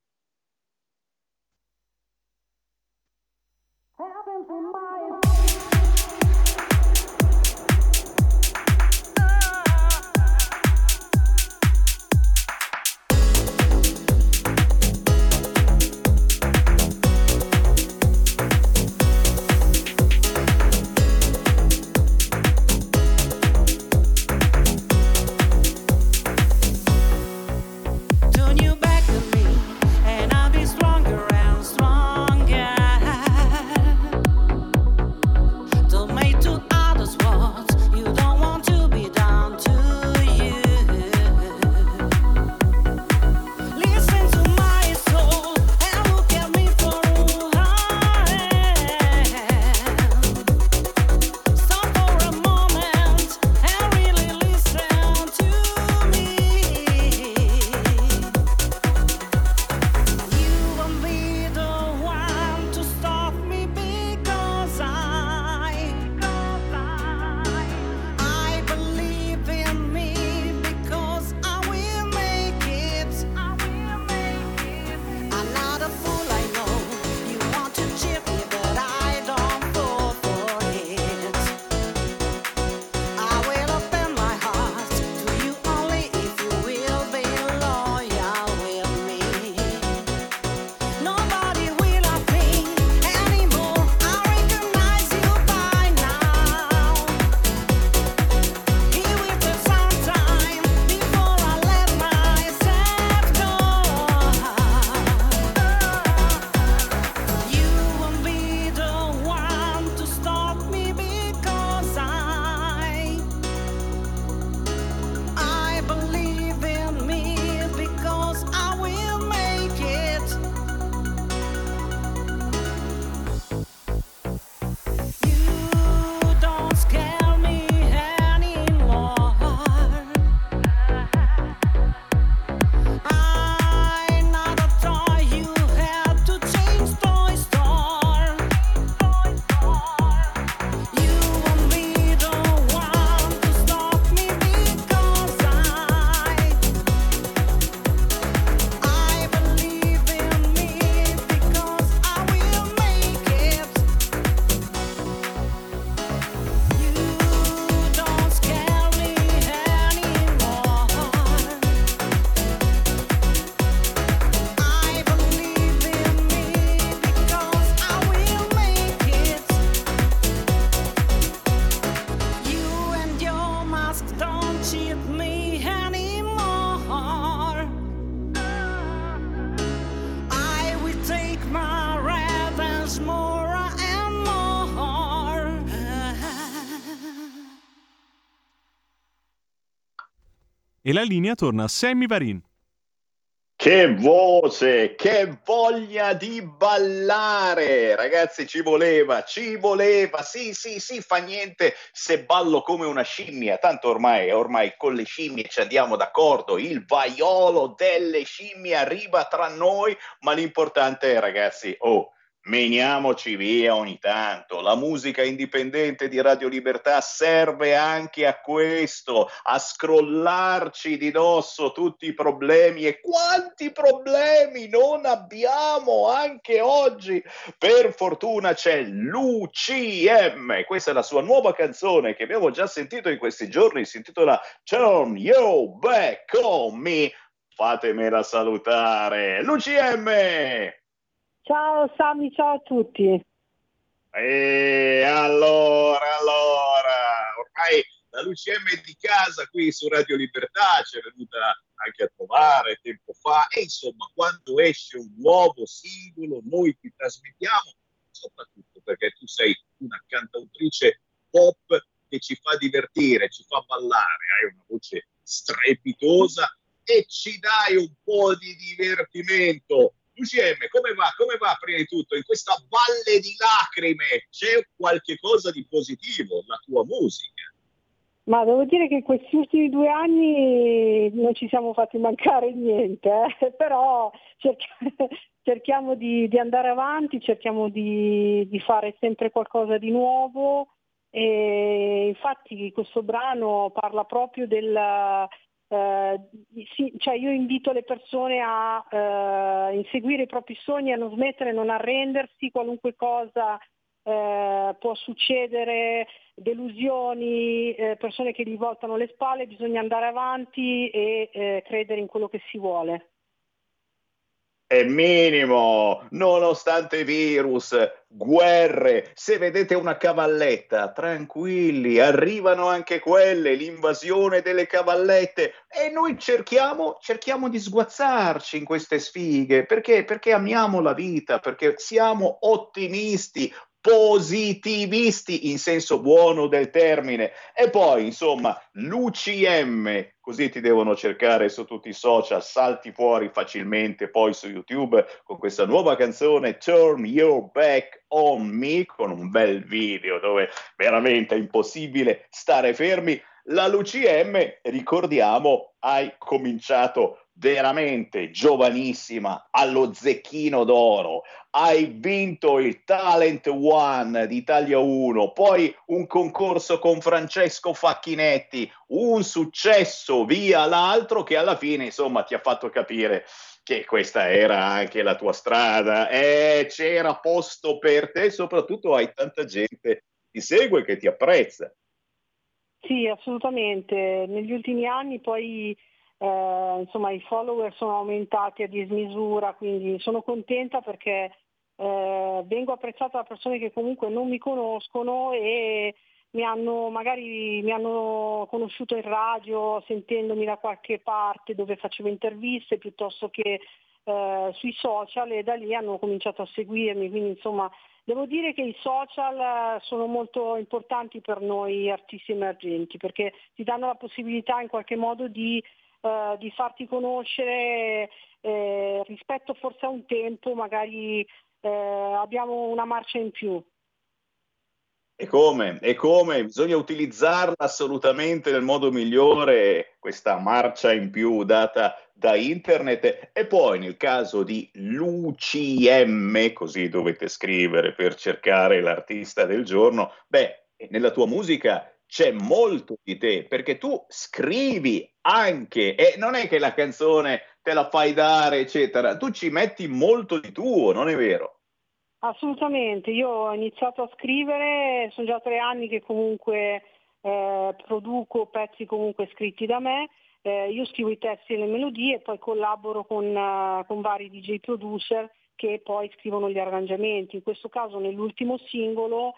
E la linea torna a Sammy Varin. Che voce, che voglia di ballare! Ragazzi, ci voleva, ci voleva. Sì, sì, sì, fa niente se ballo come una scimmia. Tanto ormai, ormai con le scimmie ci andiamo d'accordo. Il vaiolo delle scimmie arriva tra noi, ma l'importante è, ragazzi, oh, Meniamoci via ogni tanto. La musica indipendente di Radio Libertà serve anche a questo, a scrollarci di dosso tutti i problemi e quanti problemi non abbiamo anche oggi. Per fortuna c'è l'UCM, questa è la sua nuova canzone che abbiamo già sentito in questi giorni, si intitola Turn You Back On Me. Fatemela salutare. L'UCM! Ciao Sami, ciao a tutti. E allora, allora, ormai la l'UCM è di casa qui su Radio Libertà, ci è venuta anche a trovare tempo fa e insomma quando esce un nuovo singolo noi ti trasmettiamo, soprattutto perché tu sei una cantautrice pop che ci fa divertire, ci fa ballare, hai una voce strepitosa e ci dai un po' di divertimento UCM, come va? Come va prima di tutto? In questa valle di lacrime c'è qualche cosa di positivo, la tua musica? Ma devo dire che in questi ultimi due anni non ci siamo fatti mancare niente, eh? però cerch- cerchiamo di, di, andare avanti, cerchiamo di, di, fare sempre qualcosa di nuovo e infatti questo brano parla proprio del, eh, sì, cioè io invito le persone a eh, inseguire i propri sogni, a non smettere, a non arrendersi, qualunque cosa eh, può succedere, delusioni, eh, persone che gli voltano le spalle, bisogna andare avanti e eh, credere in quello che si vuole è minimo, nonostante virus, guerre. Se vedete una cavalletta, tranquilli, arrivano anche quelle, l'invasione delle cavallette e noi cerchiamo, cerchiamo di sguazzarci in queste sfighe perché? Perché amiamo la vita, perché siamo ottimisti, positivisti in senso buono del termine. E poi, insomma, l'UCM, così ti devono cercare su tutti i social, salti fuori facilmente poi su YouTube con questa nuova canzone Turn Your Back on Me, con un bel video dove veramente è impossibile stare fermi. La l'UCM, ricordiamo, hai cominciato veramente giovanissima allo zecchino d'oro, hai vinto il Talent One di Italia 1, poi un concorso con Francesco Facchinetti, un successo via l'altro che alla fine insomma ti ha fatto capire che questa era anche la tua strada e c'era posto per te, soprattutto hai tanta gente che ti segue che ti apprezza. Sì, assolutamente. Negli ultimi anni poi eh, insomma i follower sono aumentati a dismisura, quindi sono contenta perché eh, vengo apprezzata da persone che comunque non mi conoscono e mi hanno magari mi hanno conosciuto in radio sentendomi da qualche parte dove facevo interviste piuttosto che eh, sui social e da lì hanno cominciato a seguirmi, quindi insomma devo dire che i social sono molto importanti per noi artisti emergenti perché ti danno la possibilità in qualche modo di eh, di farti conoscere eh, rispetto forse a un tempo, magari eh, abbiamo una marcia in più. E come? E come? Bisogna utilizzarla assolutamente nel modo migliore, questa marcia in più data da internet. E poi nel caso di l'UCM, così dovete scrivere per cercare l'artista del giorno, beh, nella tua musica c'è molto di te, perché tu scrivi anche, e non è che la canzone te la fai dare, eccetera, tu ci metti molto di tuo, non è vero? Assolutamente, io ho iniziato a scrivere, sono già tre anni che comunque eh, produco pezzi comunque scritti da me, eh, io scrivo i testi e le melodie e poi collaboro con, uh, con vari DJ producer che poi scrivono gli arrangiamenti. In questo caso nell'ultimo singolo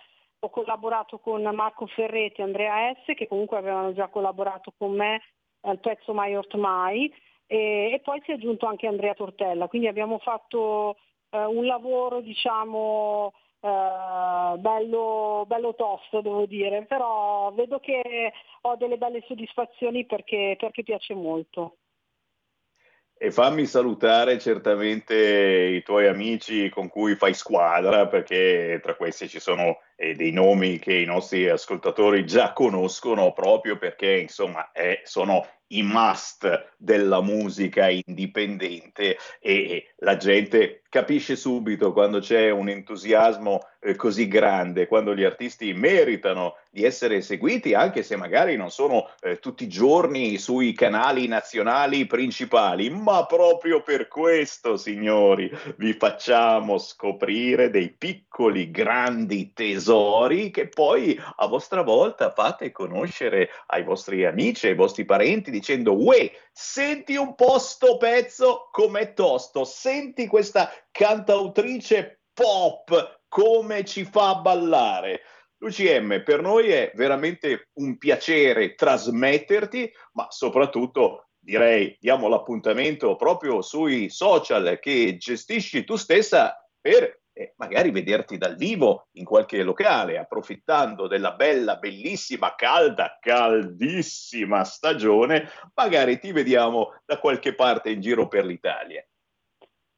ho collaborato con Marco Ferretti e Andrea S che comunque avevano già collaborato con me al pezzo Mai Ort Mai e, e, poi si è aggiunto anche Andrea Tortella, quindi abbiamo fatto eh, un lavoro diciamo, eh, bello, bello tosto devo dire, però vedo che ho delle belle soddisfazioni perché, perché piace molto. E fammi salutare certamente i tuoi amici con cui fai squadra, perché tra questi ci sono eh, dei nomi che i nostri ascoltatori già conoscono proprio perché insomma eh, sono i must della musica indipendente e la gente capisce subito quando c'è un entusiasmo eh, così grande, quando gli artisti meritano di essere seguiti, anche se magari non sono eh, tutti i giorni sui canali nazionali principali, ma proprio per questo, signori, vi facciamo scoprire dei piccoli grandi tesori che poi a vostra volta fate conoscere ai vostri amici, ai vostri parenti, dicendo, uè, senti un po' sto pezzo com'è tosto, senti questa cantautrice pop come ci fa ballare. L'UCM per noi è veramente un piacere trasmetterti, ma soprattutto direi diamo l'appuntamento proprio sui social che gestisci tu stessa per eh, magari vederti dal vivo in qualche locale, approfittando della bella, bellissima, calda, caldissima stagione, magari ti vediamo da qualche parte in giro per l'Italia.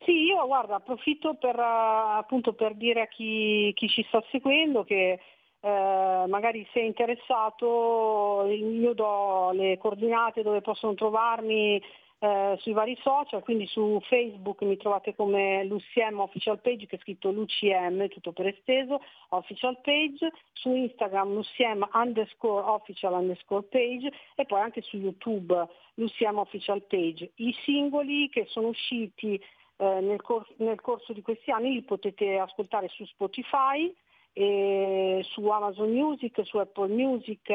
Sì, io guarda, approfitto per, uh, appunto per dire a chi, chi ci sta seguendo che eh, magari se è interessato io do le coordinate dove possono trovarmi eh, sui vari social, quindi su Facebook mi trovate come l'UCM Official Page che è scritto l'UCM, tutto per esteso, Official Page, su Instagram l'UCM underscore official underscore page e poi anche su YouTube l'UCM Official Page. I singoli che sono usciti eh, nel, cor- nel corso di questi anni li potete ascoltare su Spotify, su Amazon Music, su Apple Music,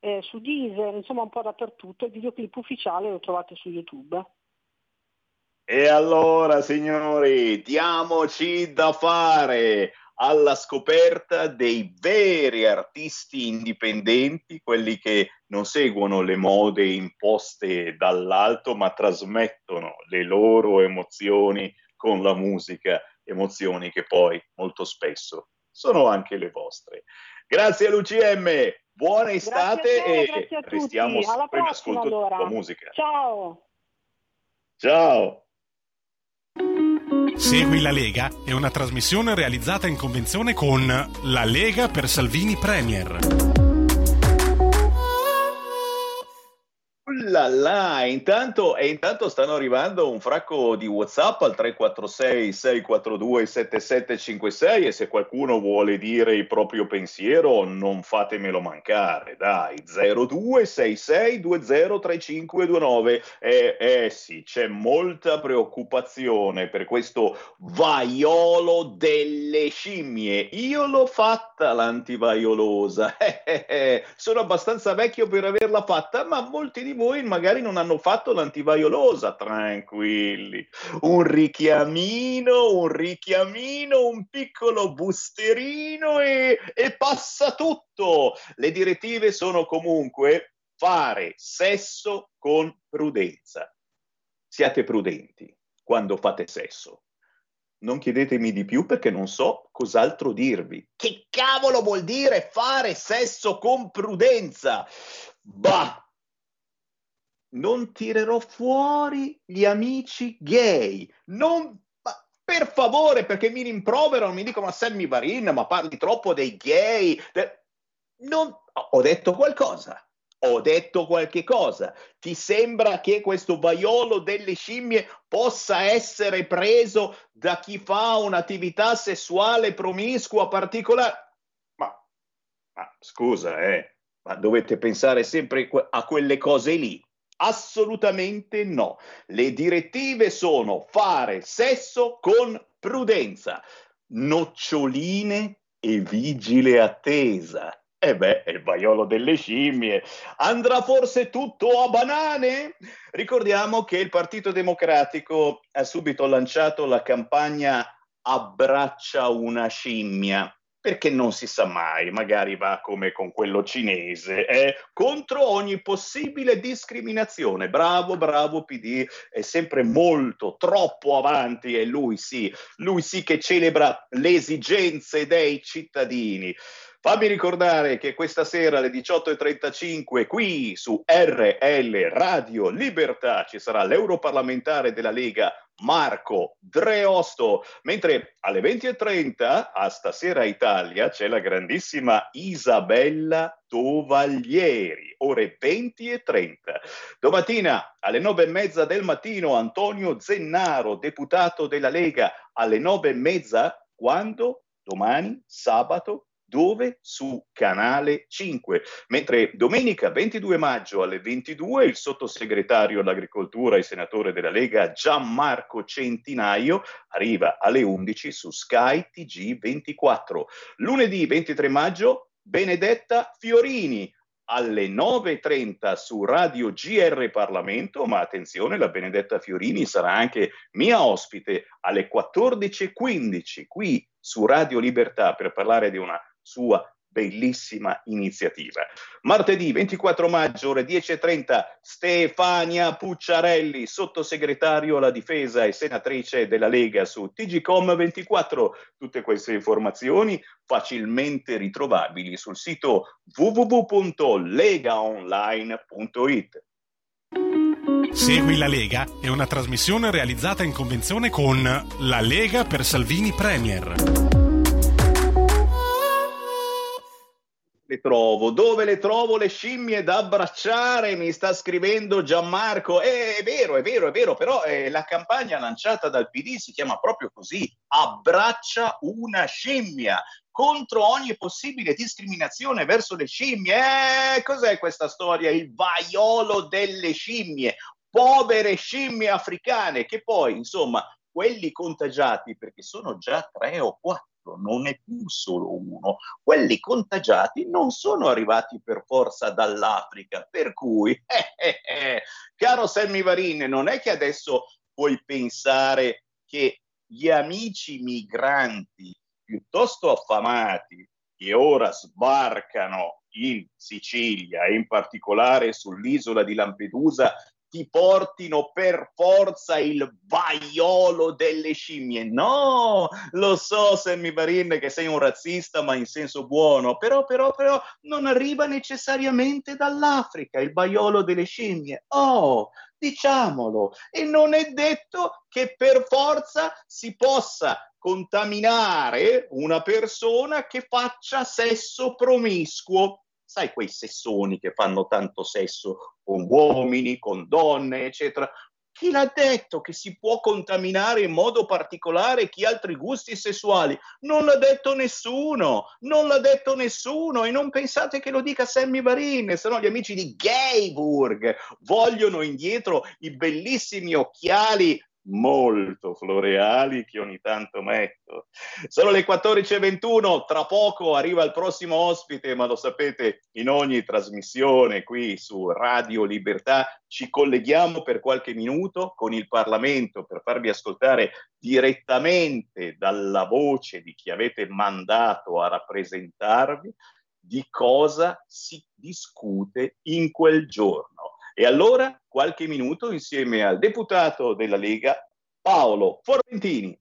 eh, su Deezer, insomma un po' dappertutto. Il videoclip ufficiale lo trovate su YouTube. E allora, signori, diamoci da fare alla scoperta dei veri artisti indipendenti, quelli che non seguono le mode imposte dall'alto, ma trasmettono le loro emozioni con la musica, emozioni che poi molto spesso sono anche le vostre. Grazie a l'UCM, buona estate te, e restiamo Alla sempre in ascolto allora. della musica. Ciao! Ciao! Segui la Lega è una trasmissione realizzata in convenzione con La Lega per Salvini Premier. Là là, intanto, e intanto stanno arrivando un fracco di WhatsApp al 346 642 7756 e se qualcuno vuole dire il proprio pensiero non fatemelo mancare, dai, 0266 203529. Eh, eh sì, c'è molta preoccupazione per questo vaiolo delle scimmie. Io l'ho fatta l'antivaiolosa, sono abbastanza vecchio per averla fatta, ma molti di voi magari non hanno fatto l'antivaiolosa, tranquilli. Un richiamino, un richiamino, un piccolo boosterino e, e passa tutto. Le direttive sono comunque fare sesso con prudenza. Siate prudenti quando fate sesso. Non chiedetemi di più perché non so cos'altro dirvi. Che cavolo vuol dire fare sesso con prudenza? Bah, non tirerò fuori gli amici gay. Non, per favore, perché mi rimproverano, mi dicono ma Sammy Varin, ma parli troppo dei gay. Non, ho detto qualcosa. Ho detto qualche cosa. Ti sembra che questo vaiolo delle scimmie possa essere preso da chi fa un'attività sessuale promiscua particolare? Ma, ma scusa, eh, ma dovete pensare sempre a quelle cose lì. Assolutamente no. Le direttive sono fare sesso con prudenza, noccioline e vigile attesa. E beh, è il vaiolo delle scimmie. Andrà forse tutto a banane? Ricordiamo che il Partito Democratico ha subito lanciato la campagna Abbraccia una scimmia perché non si sa mai, magari va come con quello cinese, eh, contro ogni possibile discriminazione. Bravo, bravo PD, è sempre molto, troppo avanti e lui sì, lui sì che celebra le esigenze dei cittadini. Fammi ricordare che questa sera alle 18.35 qui su RL Radio Libertà ci sarà l'europarlamentare della Lega Marco Dreosto, mentre alle 20.30 a Stasera Italia c'è la grandissima Isabella Tovaglieri, ore 20 e 30. Domattina alle 9 e mezza del mattino Antonio Zennaro, deputato della Lega, alle 9 e mezza, quando? Domani, sabato, dove? Su Canale 5. Mentre domenica 22 maggio alle 22 il sottosegretario all'agricoltura e senatore della Lega Gianmarco Centinaio arriva alle 11 su Sky TG24. Lunedì 23 maggio Benedetta Fiorini alle 9.30 su Radio GR Parlamento, ma attenzione, la Benedetta Fiorini sarà anche mia ospite alle 14.15 qui su Radio Libertà per parlare di una sua bellissima iniziativa. Martedì 24 maggio ore 10.30 Stefania Pucciarelli, sottosegretario alla difesa e senatrice della Lega su TGCom 24. Tutte queste informazioni facilmente ritrovabili sul sito www.legaonline.it. Segui la Lega è una trasmissione realizzata in convenzione con La Lega per Salvini Premier. Le trovo? Dove le trovo le scimmie da abbracciare? Mi sta scrivendo Gianmarco. Eh, è vero, è vero, è vero, però eh, la campagna lanciata dal PD si chiama proprio così, abbraccia una scimmia contro ogni possibile discriminazione verso le scimmie. Eh, cos'è questa storia? Il vaiolo delle scimmie, povere scimmie africane che poi, insomma, quelli contagiati, perché sono già tre o quattro, non è più solo uno. Quelli contagiati non sono arrivati per forza dall'Africa, per cui, eh, eh, eh, caro Sammy Varin, non è che adesso puoi pensare che gli amici migranti piuttosto affamati che ora sbarcano in Sicilia e in particolare sull'isola di Lampedusa ti portino per forza il vaiolo delle scimmie. No, lo so, Sammy Barin, che sei un razzista, ma in senso buono, però, però, però, non arriva necessariamente dall'Africa il vaiolo delle scimmie. Oh, diciamolo. E non è detto che per forza si possa contaminare una persona che faccia sesso promiscuo sai quei sessoni che fanno tanto sesso con uomini, con donne, eccetera. Chi l'ha detto che si può contaminare in modo particolare chi ha altri gusti sessuali? Non l'ha detto nessuno, non l'ha detto nessuno e non pensate che lo dica Sammy Varin, se no gli amici di Gayburg vogliono indietro i bellissimi occhiali molto floreali che ogni tanto metto. Sono le 14.21, tra poco arriva il prossimo ospite, ma lo sapete, in ogni trasmissione qui su Radio Libertà ci colleghiamo per qualche minuto con il Parlamento per farvi ascoltare direttamente dalla voce di chi avete mandato a rappresentarvi di cosa si discute in quel giorno. E allora qualche minuto insieme al deputato della Lega Paolo Formentini.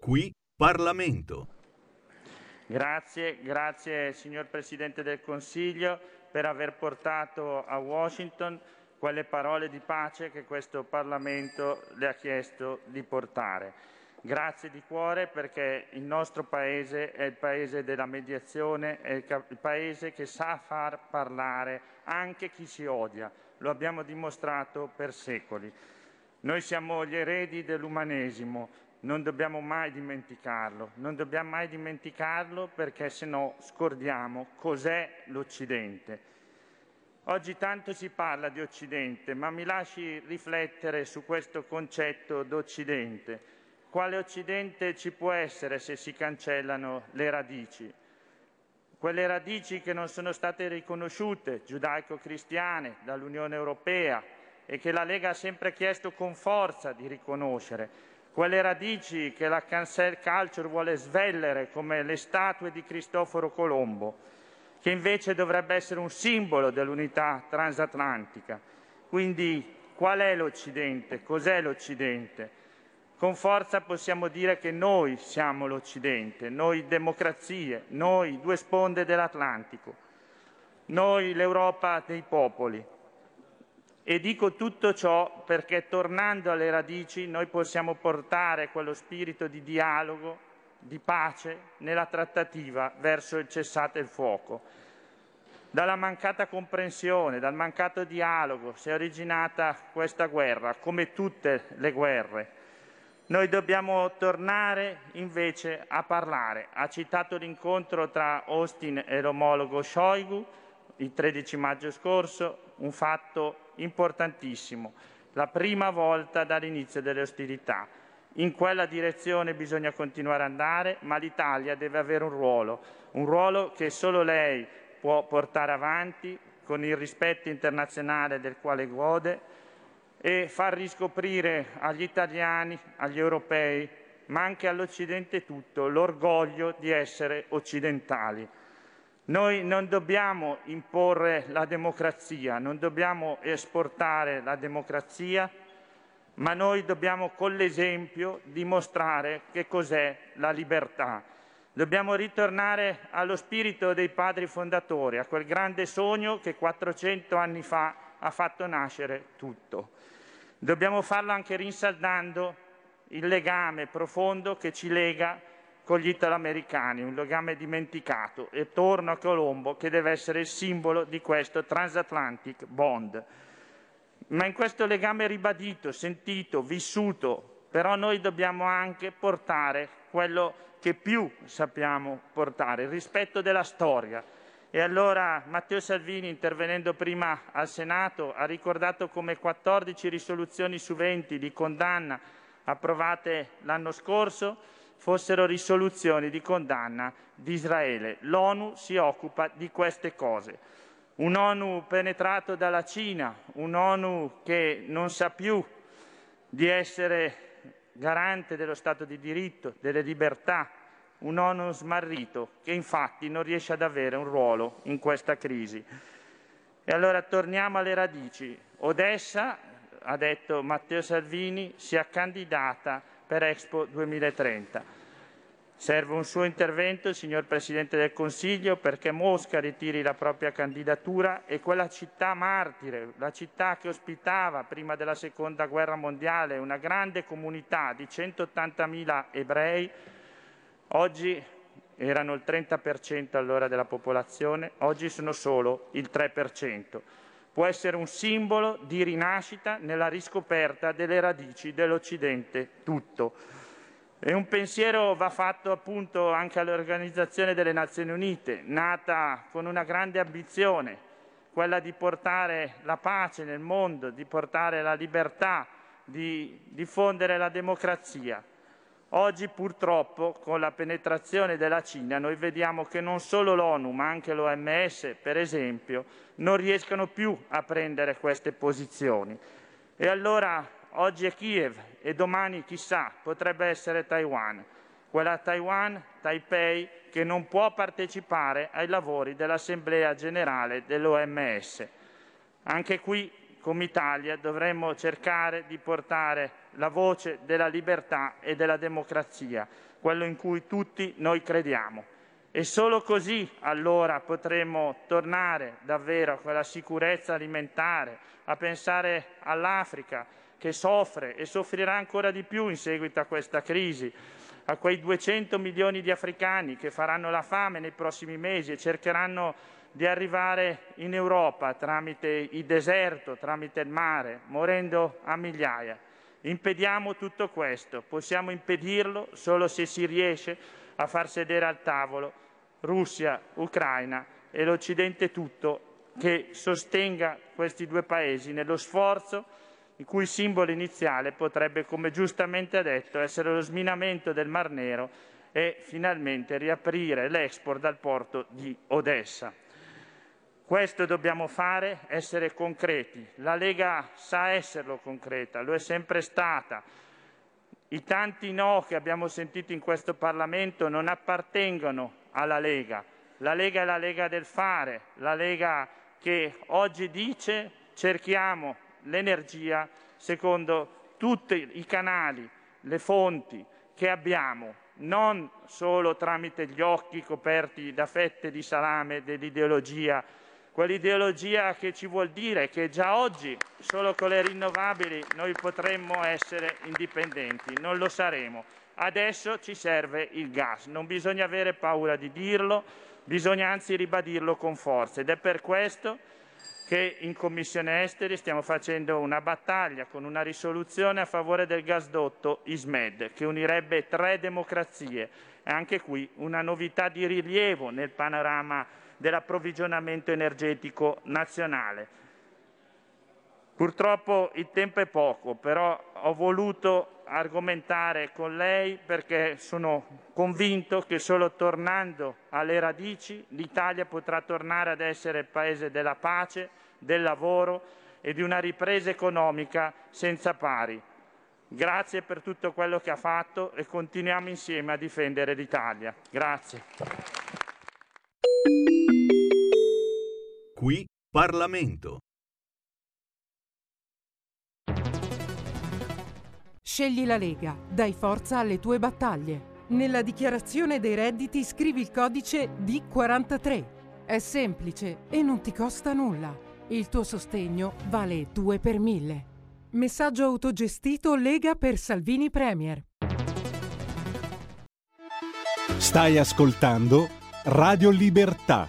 Qui Parlamento. Grazie, grazie signor Presidente del Consiglio per aver portato a Washington quelle parole di pace che questo Parlamento le ha chiesto di portare. Grazie di cuore perché il nostro Paese è il Paese della mediazione, è il Paese che sa far parlare anche chi si odia. Lo abbiamo dimostrato per secoli. Noi siamo gli eredi dell'umanesimo, non dobbiamo mai dimenticarlo, non dobbiamo mai dimenticarlo perché se no scordiamo cos'è l'Occidente. Oggi tanto si parla di Occidente, ma mi lasci riflettere su questo concetto d'Occidente. Quale Occidente ci può essere se si cancellano le radici? Quelle radici che non sono state riconosciute, giudaico-cristiane, dall'Unione Europea e che la Lega ha sempre chiesto con forza di riconoscere. quelle radici che la cancel culture vuole svellere come le statue di Cristoforo Colombo, che invece dovrebbe essere un simbolo dell'unità transatlantica. Quindi qual è l'Occidente? Cos'è l'Occidente? Con forza possiamo dire che noi siamo l'Occidente, noi democrazie, noi due sponde dell'Atlantico, noi l'Europa dei popoli. E dico tutto ciò perché tornando alle radici noi possiamo portare quello spirito di dialogo, di pace nella trattativa verso il cessate il fuoco. Dalla mancata comprensione, dal mancato dialogo si è originata questa guerra, come tutte le guerre. Noi dobbiamo tornare invece a parlare. Ha citato l'incontro tra Austin e l'omologo Shoigu il 13 maggio scorso, un fatto importantissimo, la prima volta dall'inizio delle ostilità. In quella direzione bisogna continuare ad andare, ma l'Italia deve avere un ruolo, un ruolo che solo lei può portare avanti con il rispetto internazionale del quale gode e far riscoprire agli italiani, agli europei, ma anche all'Occidente tutto, l'orgoglio di essere occidentali. Noi non dobbiamo imporre la democrazia, non dobbiamo esportare la democrazia, ma noi dobbiamo con l'esempio dimostrare che cos'è la libertà. Dobbiamo ritornare allo spirito dei padri fondatori, a quel grande sogno che 400 anni fa ha fatto nascere tutto. Dobbiamo farlo anche rinsaldando il legame profondo che ci lega con gli italoamericani, un legame dimenticato, e torno a Colombo che deve essere il simbolo di questo transatlantic bond. Ma in questo legame ribadito, sentito, vissuto, però noi dobbiamo anche portare quello che più sappiamo portare, il rispetto della storia. E allora Matteo Salvini, intervenendo prima al Senato, ha ricordato come 14 risoluzioni su 20 di condanna approvate l'anno scorso fossero risoluzioni di condanna di Israele. L'ONU si occupa di queste cose. Un'ONU penetrato dalla Cina, un'ONU che non sa più di essere garante dello Stato di diritto, delle libertà, un ONU smarrito che infatti non riesce ad avere un ruolo in questa crisi. E allora torniamo alle radici. Odessa, ha detto Matteo Salvini, sia candidata per Expo 2030. Serve un suo intervento, signor Presidente del Consiglio, perché Mosca ritiri la propria candidatura e quella città martire, la città che ospitava prima della Seconda Guerra Mondiale una grande comunità di 180.000 ebrei, oggi erano il 30% allora della popolazione, oggi sono solo il 3% può essere un simbolo di rinascita nella riscoperta delle radici dell'Occidente tutto. E un pensiero va fatto appunto anche all'Organizzazione delle Nazioni Unite, nata con una grande ambizione, quella di portare la pace nel mondo, di portare la libertà, di diffondere la democrazia. Oggi purtroppo con la penetrazione della Cina noi vediamo che non solo l'ONU ma anche l'OMS per esempio non riescono più a prendere queste posizioni. E allora oggi è Kiev e domani chissà potrebbe essere Taiwan, quella Taiwan, Taipei che non può partecipare ai lavori dell'Assemblea generale dell'OMS. Anche qui come Italia dovremmo cercare di portare la voce della libertà e della democrazia, quello in cui tutti noi crediamo. E solo così allora potremo tornare davvero a quella sicurezza alimentare, a pensare all'Africa che soffre e soffrirà ancora di più in seguito a questa crisi, a quei 200 milioni di africani che faranno la fame nei prossimi mesi e cercheranno di arrivare in Europa tramite il deserto, tramite il mare, morendo a migliaia. Impediamo tutto questo, possiamo impedirlo solo se si riesce a far sedere al tavolo Russia, Ucraina e l'Occidente tutto che sostenga questi due paesi nello sforzo il cui simbolo iniziale potrebbe, come giustamente ha detto, essere lo sminamento del Mar Nero e finalmente riaprire l'export dal porto di Odessa. Questo dobbiamo fare, essere concreti. La Lega sa esserlo concreta, lo è sempre stata. I tanti no che abbiamo sentito in questo Parlamento non appartengono alla Lega. La Lega è la Lega del fare, la Lega che oggi dice cerchiamo l'energia secondo tutti i canali, le fonti che abbiamo, non solo tramite gli occhi coperti da fette di salame dell'ideologia, quell'ideologia che ci vuol dire che già oggi solo con le rinnovabili noi potremmo essere indipendenti, non lo saremo. Adesso ci serve il gas, non bisogna avere paura di dirlo, bisogna anzi ribadirlo con forza. Ed è per questo che in Commissione Esteri stiamo facendo una battaglia con una risoluzione a favore del gasdotto ISMED che unirebbe tre democrazie. E anche qui una novità di rilievo nel panorama dell'approvvigionamento energetico nazionale. Purtroppo il tempo è poco, però ho voluto argomentare con lei perché sono convinto che solo tornando alle radici l'Italia potrà tornare ad essere il paese della pace, del lavoro e di una ripresa economica senza pari. Grazie per tutto quello che ha fatto e continuiamo insieme a difendere l'Italia. Grazie. Qui Parlamento. Scegli la Lega, dai forza alle tue battaglie. Nella dichiarazione dei redditi scrivi il codice D43. È semplice e non ti costa nulla. Il tuo sostegno vale 2 per 1000. Messaggio autogestito Lega per Salvini Premier. Stai ascoltando Radio Libertà,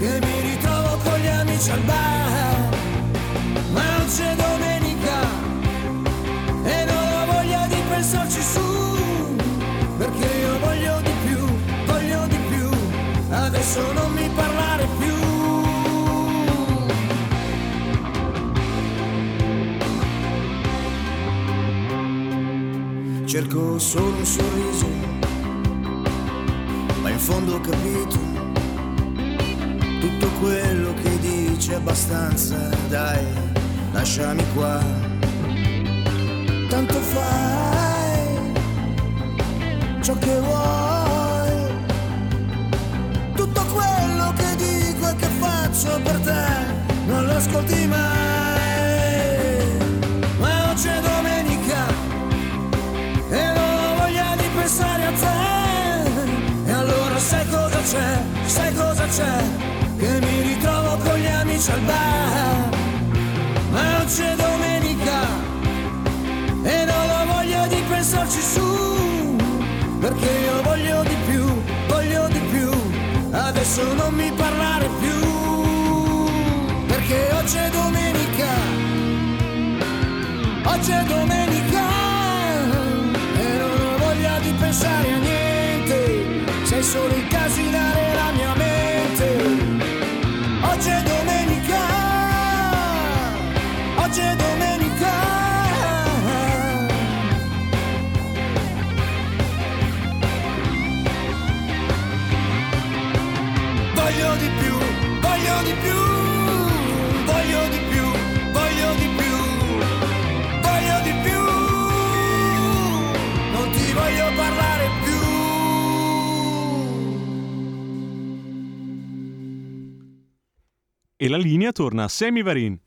Che mi ritrovo con gli amici al bar. Ma oggi è domenica e non ho voglia di pensarci su. Perché io voglio di più, voglio di più. Adesso non mi parlare più. Cerco solo un sorriso, ma in fondo ho capito tutto quello che dici è abbastanza, dai, lasciami qua. Tanto fai ciò che vuoi, tutto quello che dico e che faccio per te, non lo ascolti mai. Ma oggi è domenica e non ho voglia di pensare a te. E allora sai cosa c'è, sai cosa c'è, comincia il bar, ma non c'è domenica e non ho voglia di pensarci su, perché io voglio di più, voglio di più, adesso non mi parlare più, perché oggi è domenica, oggi è domenica. E la linea torna a Semi Varin.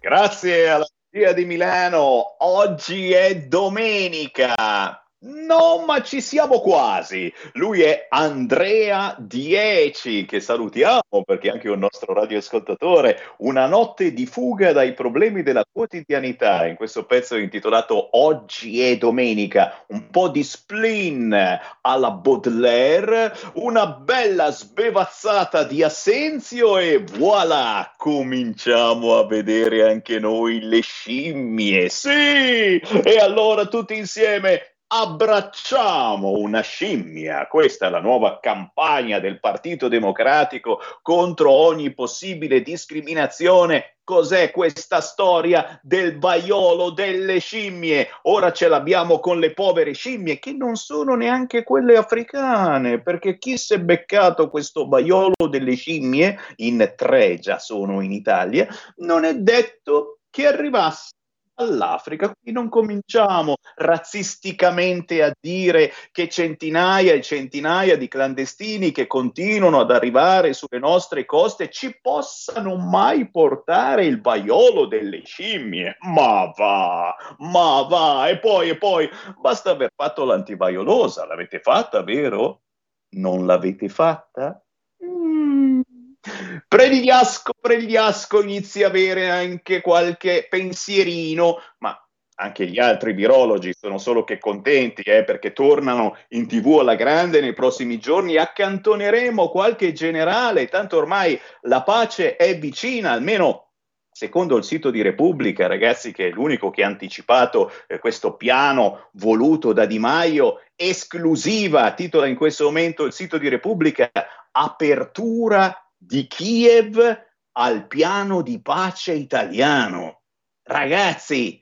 Grazie alla regia di Milano. Oggi è domenica. No, ma ci siamo quasi. Lui è Andrea Dieci, che salutiamo perché è anche un nostro radioascoltatore. Una notte di fuga dai problemi della quotidianità. In questo pezzo intitolato Oggi è domenica, un po' di spleen alla Baudelaire, una bella sbevazzata di Assenzio e voilà, cominciamo a vedere anche noi le scimmie. Sì! E allora tutti insieme Abbracciamo una scimmia, questa è la nuova campagna del Partito Democratico contro ogni possibile discriminazione. Cos'è questa storia del vaiolo delle scimmie? Ora ce l'abbiamo con le povere scimmie che non sono neanche quelle africane, perché chi si è beccato questo vaiolo delle scimmie, in tre già sono in Italia, non è detto che arrivasse all'Africa. Quindi non cominciamo razzisticamente a dire che centinaia e centinaia di clandestini che continuano ad arrivare sulle nostre coste ci possano mai portare il vaiolo delle scimmie. Ma va, ma va. E poi, e poi, basta aver fatto l'antivaiolosa. L'avete fatta, vero? Non l'avete fatta? Mm. Pregliasco, Pregliasco inizia a avere anche qualche pensierino, ma anche gli altri virologi sono solo che contenti eh, perché tornano in tv alla grande nei prossimi giorni. Accantoneremo qualche generale, tanto ormai la pace è vicina, almeno secondo il sito di Repubblica, ragazzi, che è l'unico che ha anticipato eh, questo piano voluto da Di Maio, esclusiva, titola in questo momento il sito di Repubblica, apertura di Kiev al piano di pace italiano. Ragazzi,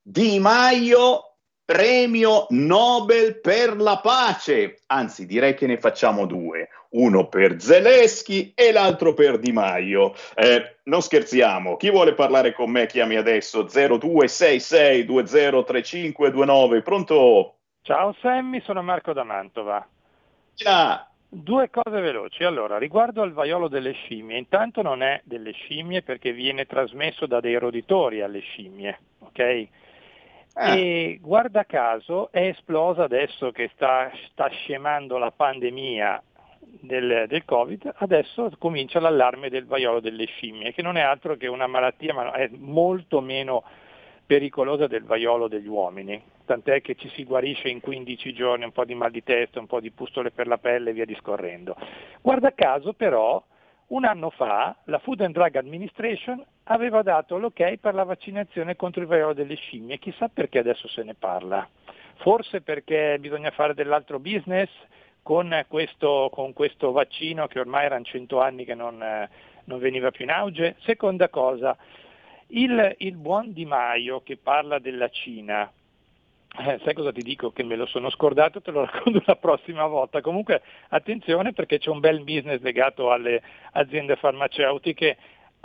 Di Maio, premio Nobel per la pace. Anzi, direi che ne facciamo due. Uno per Zelensky e l'altro per Di Maio. Eh, non scherziamo, chi vuole parlare con me chiami adesso 0266203529. Pronto? Ciao Sammy, sono Marco da Mantova. Ciao. Due cose veloci. Allora, riguardo al vaiolo delle scimmie, intanto non è delle scimmie perché viene trasmesso da dei roditori alle scimmie, ok? Ah. E guarda caso è esplosa adesso che sta, sta scemando la pandemia del, del Covid, adesso comincia l'allarme del vaiolo delle scimmie, che non è altro che una malattia, ma è molto meno pericolosa del vaiolo degli uomini, tant'è che ci si guarisce in 15 giorni, un po' di mal di testa, un po' di pustole per la pelle e via discorrendo. Guarda caso però, un anno fa la Food and Drug Administration aveva dato l'ok per la vaccinazione contro il vaiolo delle scimmie, chissà perché adesso se ne parla. Forse perché bisogna fare dell'altro business con questo, con questo vaccino che ormai erano 100 anni che non, non veniva più in auge. Seconda cosa, il, il buon Di Maio che parla della Cina, eh, sai cosa ti dico? Che me lo sono scordato, te lo racconto la prossima volta. Comunque attenzione perché c'è un bel business legato alle aziende farmaceutiche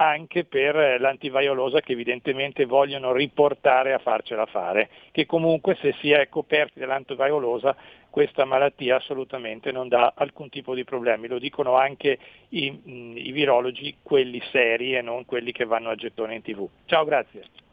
anche per l'antivaiolosa che evidentemente vogliono riportare a farcela fare, che comunque se si è coperti dall'antivaiolosa questa malattia assolutamente non dà alcun tipo di problemi, lo dicono anche i, mh, i virologi, quelli seri e non quelli che vanno a gettone in tv. Ciao, grazie.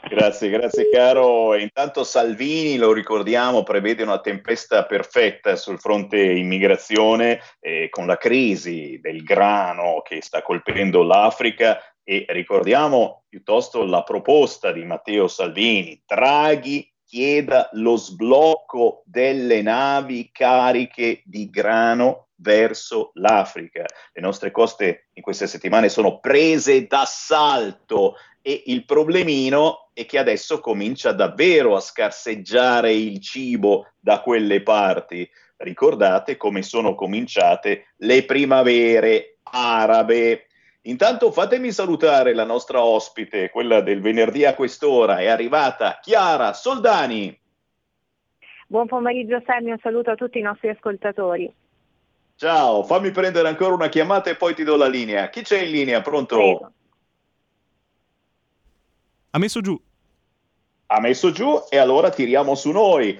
Grazie, grazie caro. Intanto Salvini, lo ricordiamo, prevede una tempesta perfetta sul fronte immigrazione eh, con la crisi del grano che sta colpendo l'Africa e ricordiamo piuttosto la proposta di Matteo Salvini, Draghi chieda lo sblocco delle navi cariche di grano verso l'Africa. Le nostre coste in queste settimane sono prese d'assalto e il problemino è che adesso comincia davvero a scarseggiare il cibo da quelle parti. Ricordate come sono cominciate le primavere arabe. Intanto fatemi salutare la nostra ospite, quella del venerdì a quest'ora, è arrivata Chiara Soldani. Buon pomeriggio Sammy, un saluto a tutti i nostri ascoltatori. Ciao, fammi prendere ancora una chiamata e poi ti do la linea. Chi c'è in linea? Pronto? Prego. Ha messo giù. Ha messo giù e allora tiriamo su noi.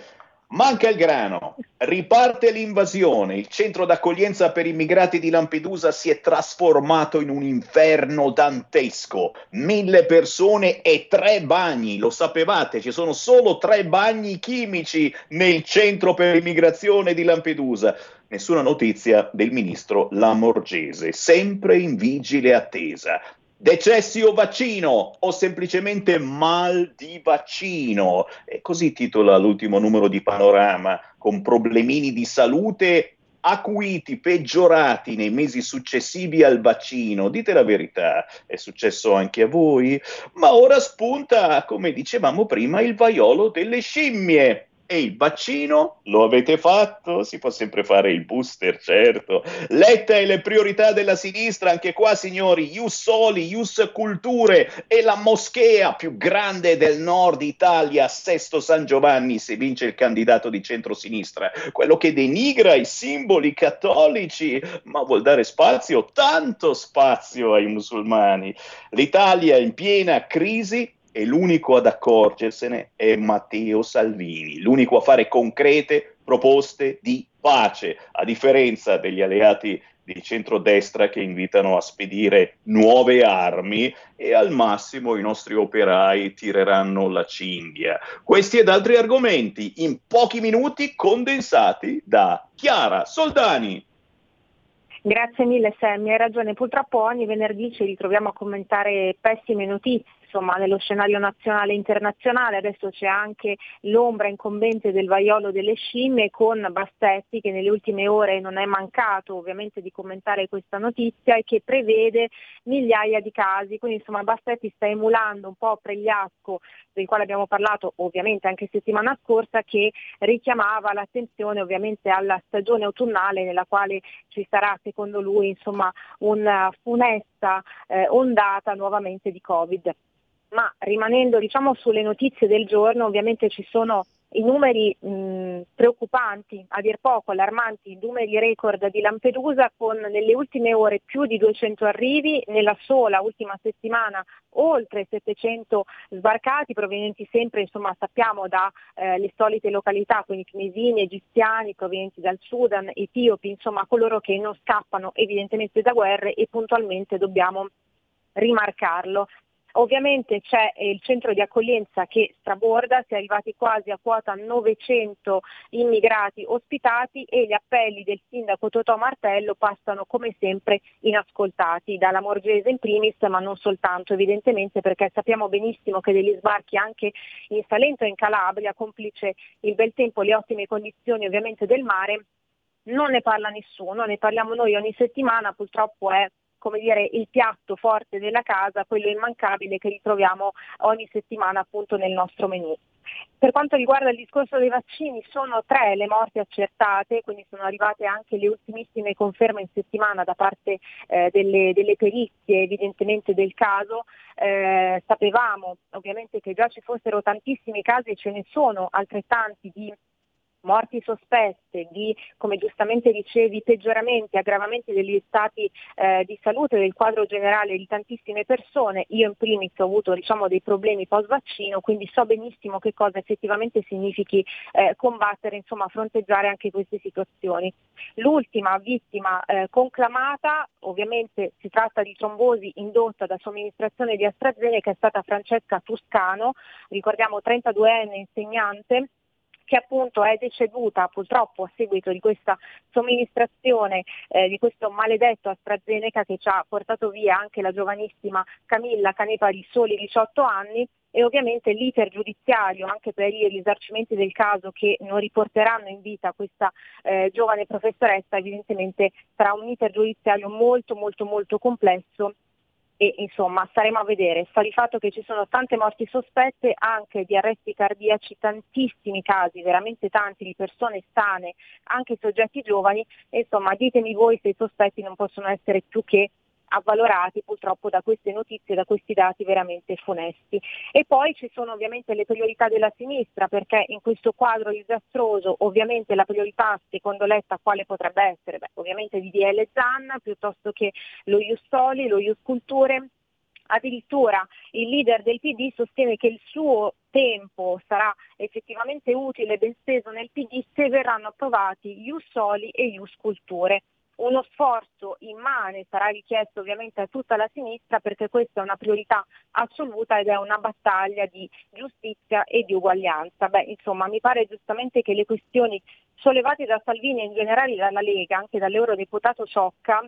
Manca il grano, riparte l'invasione, il centro d'accoglienza per immigrati di Lampedusa si è trasformato in un inferno dantesco, mille persone e tre bagni, lo sapevate, ci sono solo tre bagni chimici nel centro per l'immigrazione di Lampedusa. Nessuna notizia del ministro Lamorgese, sempre in vigile attesa. Decessi o vaccino o semplicemente mal di vaccino. E così titola l'ultimo numero di Panorama, con problemini di salute acuiti, peggiorati nei mesi successivi al vaccino. Dite la verità, è successo anche a voi? Ma ora spunta, come dicevamo prima, il vaiolo delle scimmie. E il vaccino? Lo avete fatto? Si può sempre fare il booster, certo. Letta e le priorità della sinistra, anche qua signori, Ius Soli, Ius Culture e la moschea più grande del nord Italia, Sesto San Giovanni, se vince il candidato di centrosinistra, quello che denigra i simboli cattolici, ma vuol dare spazio, tanto spazio ai musulmani. L'Italia in piena crisi e l'unico ad accorgersene è Matteo Salvini, l'unico a fare concrete proposte di pace, a differenza degli alleati di centrodestra che invitano a spedire nuove armi e al massimo i nostri operai tireranno la cinghia. Questi ed altri argomenti in pochi minuti condensati da Chiara Soldani. Grazie mille Sammy, hai ragione, purtroppo ogni venerdì ci ritroviamo a commentare pessime notizie insomma, nello scenario nazionale e internazionale, adesso c'è anche l'ombra incombente del vaiolo delle scimmie con Bastetti che nelle ultime ore non è mancato ovviamente di commentare questa notizia e che prevede migliaia di casi, quindi insomma Bastetti sta emulando un po' Pregliasco del quale abbiamo parlato ovviamente anche settimana scorsa che richiamava l'attenzione ovviamente alla stagione autunnale nella quale ci sarà secondo lui insomma una funesta eh, ondata nuovamente di Covid ma rimanendo diciamo, sulle notizie del giorno, ovviamente ci sono i numeri mh, preoccupanti, a dir poco allarmanti, i numeri record di Lampedusa con nelle ultime ore più di 200 arrivi, nella sola ultima settimana oltre 700 sbarcati provenienti sempre, insomma sappiamo, dalle eh, solite località, quindi tunisini, egiziani, provenienti dal Sudan, etiopi, insomma coloro che non scappano evidentemente da guerre e puntualmente dobbiamo rimarcarlo. Ovviamente c'è il centro di accoglienza che straborda, si è arrivati quasi a quota 900 immigrati ospitati e gli appelli del sindaco Totò Martello passano come sempre inascoltati, dalla Morgese in primis, ma non soltanto evidentemente perché sappiamo benissimo che degli sbarchi anche in Salento e in Calabria, complice il bel tempo, le ottime condizioni ovviamente del mare, non ne parla nessuno, ne parliamo noi ogni settimana, purtroppo è come dire, il piatto forte della casa, quello immancabile che ritroviamo ogni settimana appunto nel nostro menù. Per quanto riguarda il discorso dei vaccini, sono tre le morti accertate, quindi sono arrivate anche le ultimissime conferme in settimana da parte eh, delle, delle, perizie evidentemente del caso. Eh, sapevamo ovviamente che già ci fossero tantissimi casi e ce ne sono altrettanti di morti sospette, di, come giustamente dicevi, peggioramenti, aggravamenti degli stati eh, di salute del quadro generale di tantissime persone. Io in primis ho avuto diciamo, dei problemi post vaccino, quindi so benissimo che cosa effettivamente significhi eh, combattere, insomma, fronteggiare anche queste situazioni. L'ultima vittima eh, conclamata, ovviamente si tratta di trombosi indotta da somministrazione di AstraZeneca, è stata Francesca Tuscano, ricordiamo 32enne insegnante che appunto è deceduta purtroppo a seguito di questa somministrazione eh, di questo maledetto AstraZeneca che ci ha portato via anche la giovanissima Camilla Canepa di soli 18 anni e ovviamente l'iter giudiziario anche per i risarcimenti del caso che non riporteranno in vita questa eh, giovane professoressa evidentemente sarà un iter giudiziario molto molto molto complesso e insomma staremo a vedere. Sta di fatto che ci sono tante morti sospette anche di arresti cardiaci, tantissimi casi, veramente tanti di persone sane, anche soggetti giovani insomma ditemi voi se i sospetti non possono essere più che avvalorati purtroppo da queste notizie, da questi dati veramente funesti. E poi ci sono ovviamente le priorità della sinistra, perché in questo quadro disastroso ovviamente la priorità secondo Letta quale potrebbe essere? Beh, ovviamente DDL Zan piuttosto che lo Ius Soli, lo Ius Culture. Addirittura il leader del PD sostiene che il suo tempo sarà effettivamente utile e ben speso nel PD se verranno approvati Ius Soli e Ius Culture uno sforzo immane sarà richiesto ovviamente a tutta la sinistra perché questa è una priorità assoluta ed è una battaglia di giustizia e di uguaglianza. Beh, insomma, mi pare giustamente che le questioni sollevate da Salvini e in generale dalla Lega, anche dall'eurodeputato Ciocca,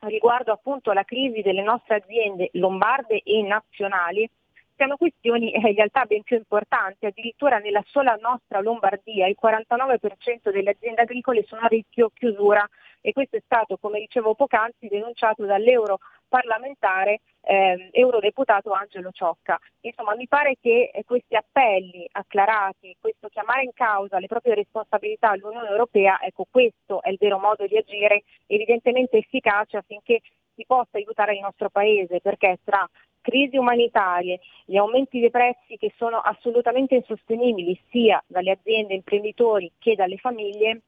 riguardo appunto alla crisi delle nostre aziende lombarde e nazionali, siano questioni eh, in realtà ben più importanti. Addirittura nella sola nostra Lombardia il 49% delle aziende agricole sono a rischio chiusura e questo è stato, come dicevo poc'anzi, denunciato dall'europarlamentare eh, eurodeputato Angelo Ciocca. Insomma, mi pare che eh, questi appelli acclarati, questo chiamare in causa le proprie responsabilità all'Unione Europea, ecco questo è il vero modo di agire evidentemente efficace affinché si possa aiutare il nostro Paese, perché tra crisi umanitarie, gli aumenti dei prezzi che sono assolutamente insostenibili sia dalle aziende, imprenditori che dalle famiglie,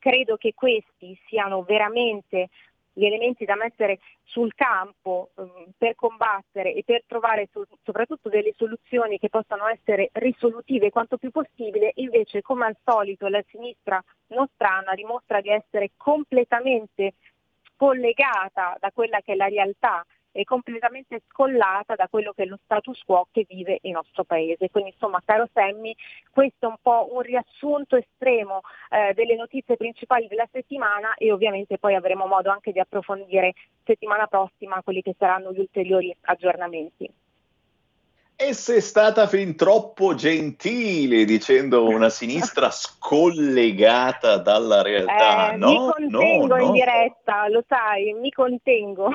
credo che questi siano veramente gli elementi da mettere sul campo um, per combattere e per trovare so- soprattutto delle soluzioni che possano essere risolutive quanto più possibile, invece come al solito la sinistra nostrana dimostra di essere completamente scollegata da quella che è la realtà è completamente scollata da quello che è lo status quo che vive il nostro paese. Quindi insomma, caro Semmi, questo è un po' un riassunto estremo eh, delle notizie principali della settimana e ovviamente poi avremo modo anche di approfondire settimana prossima quelli che saranno gli ulteriori aggiornamenti. E sei stata fin troppo gentile dicendo una sinistra scollegata dalla realtà. Eh, no, mi contengo no, in no. diretta, lo sai, mi contengo.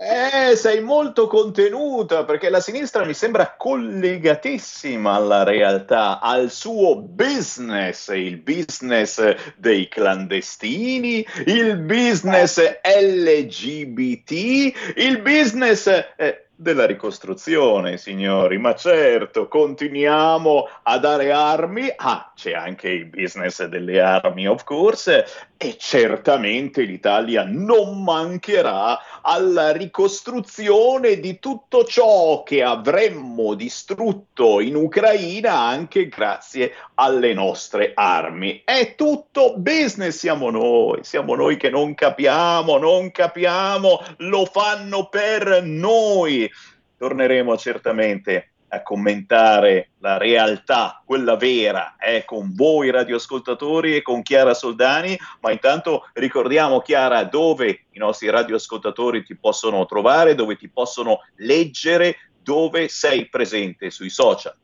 Eh, sei molto contenuta perché la sinistra mi sembra collegatissima alla realtà, al suo business, il business dei clandestini, il business LGBT, il business eh, della ricostruzione, signori. Ma certo, continuiamo a dare armi. Ah, c'è anche il business delle armi, of course, e certamente l'Italia non mancherà alla ricostruzione di tutto ciò che avremmo distrutto in Ucraina anche grazie alle nostre armi. È tutto business, siamo noi, siamo noi che non capiamo, non capiamo, lo fanno per noi. Torneremo certamente a commentare la realtà, quella vera, è con voi radioascoltatori e con Chiara Soldani, ma intanto ricordiamo Chiara dove i nostri radioascoltatori ti possono trovare, dove ti possono leggere, dove sei presente sui social.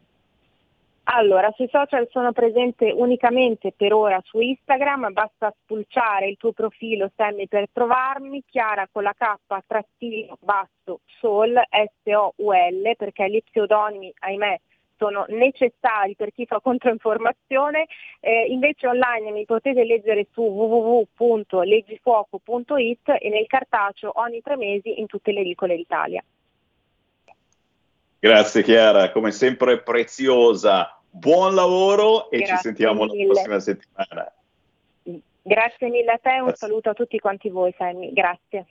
Allora, sui social sono presente unicamente per ora su Instagram, basta spulciare il tuo profilo Sammy per trovarmi, Chiara con la K trattino basso Sol, S-O-U-L, perché gli pseudonimi, ahimè, sono necessari per chi fa controinformazione, eh, invece online mi potete leggere su www.leggifuoco.it e nel cartaceo ogni tre mesi in tutte le edicole d'Italia. Grazie Chiara, come sempre preziosa. Buon lavoro e Grazie ci sentiamo mille. la prossima settimana. Grazie mille a te, un saluto a tutti quanti voi Sammy, grazie.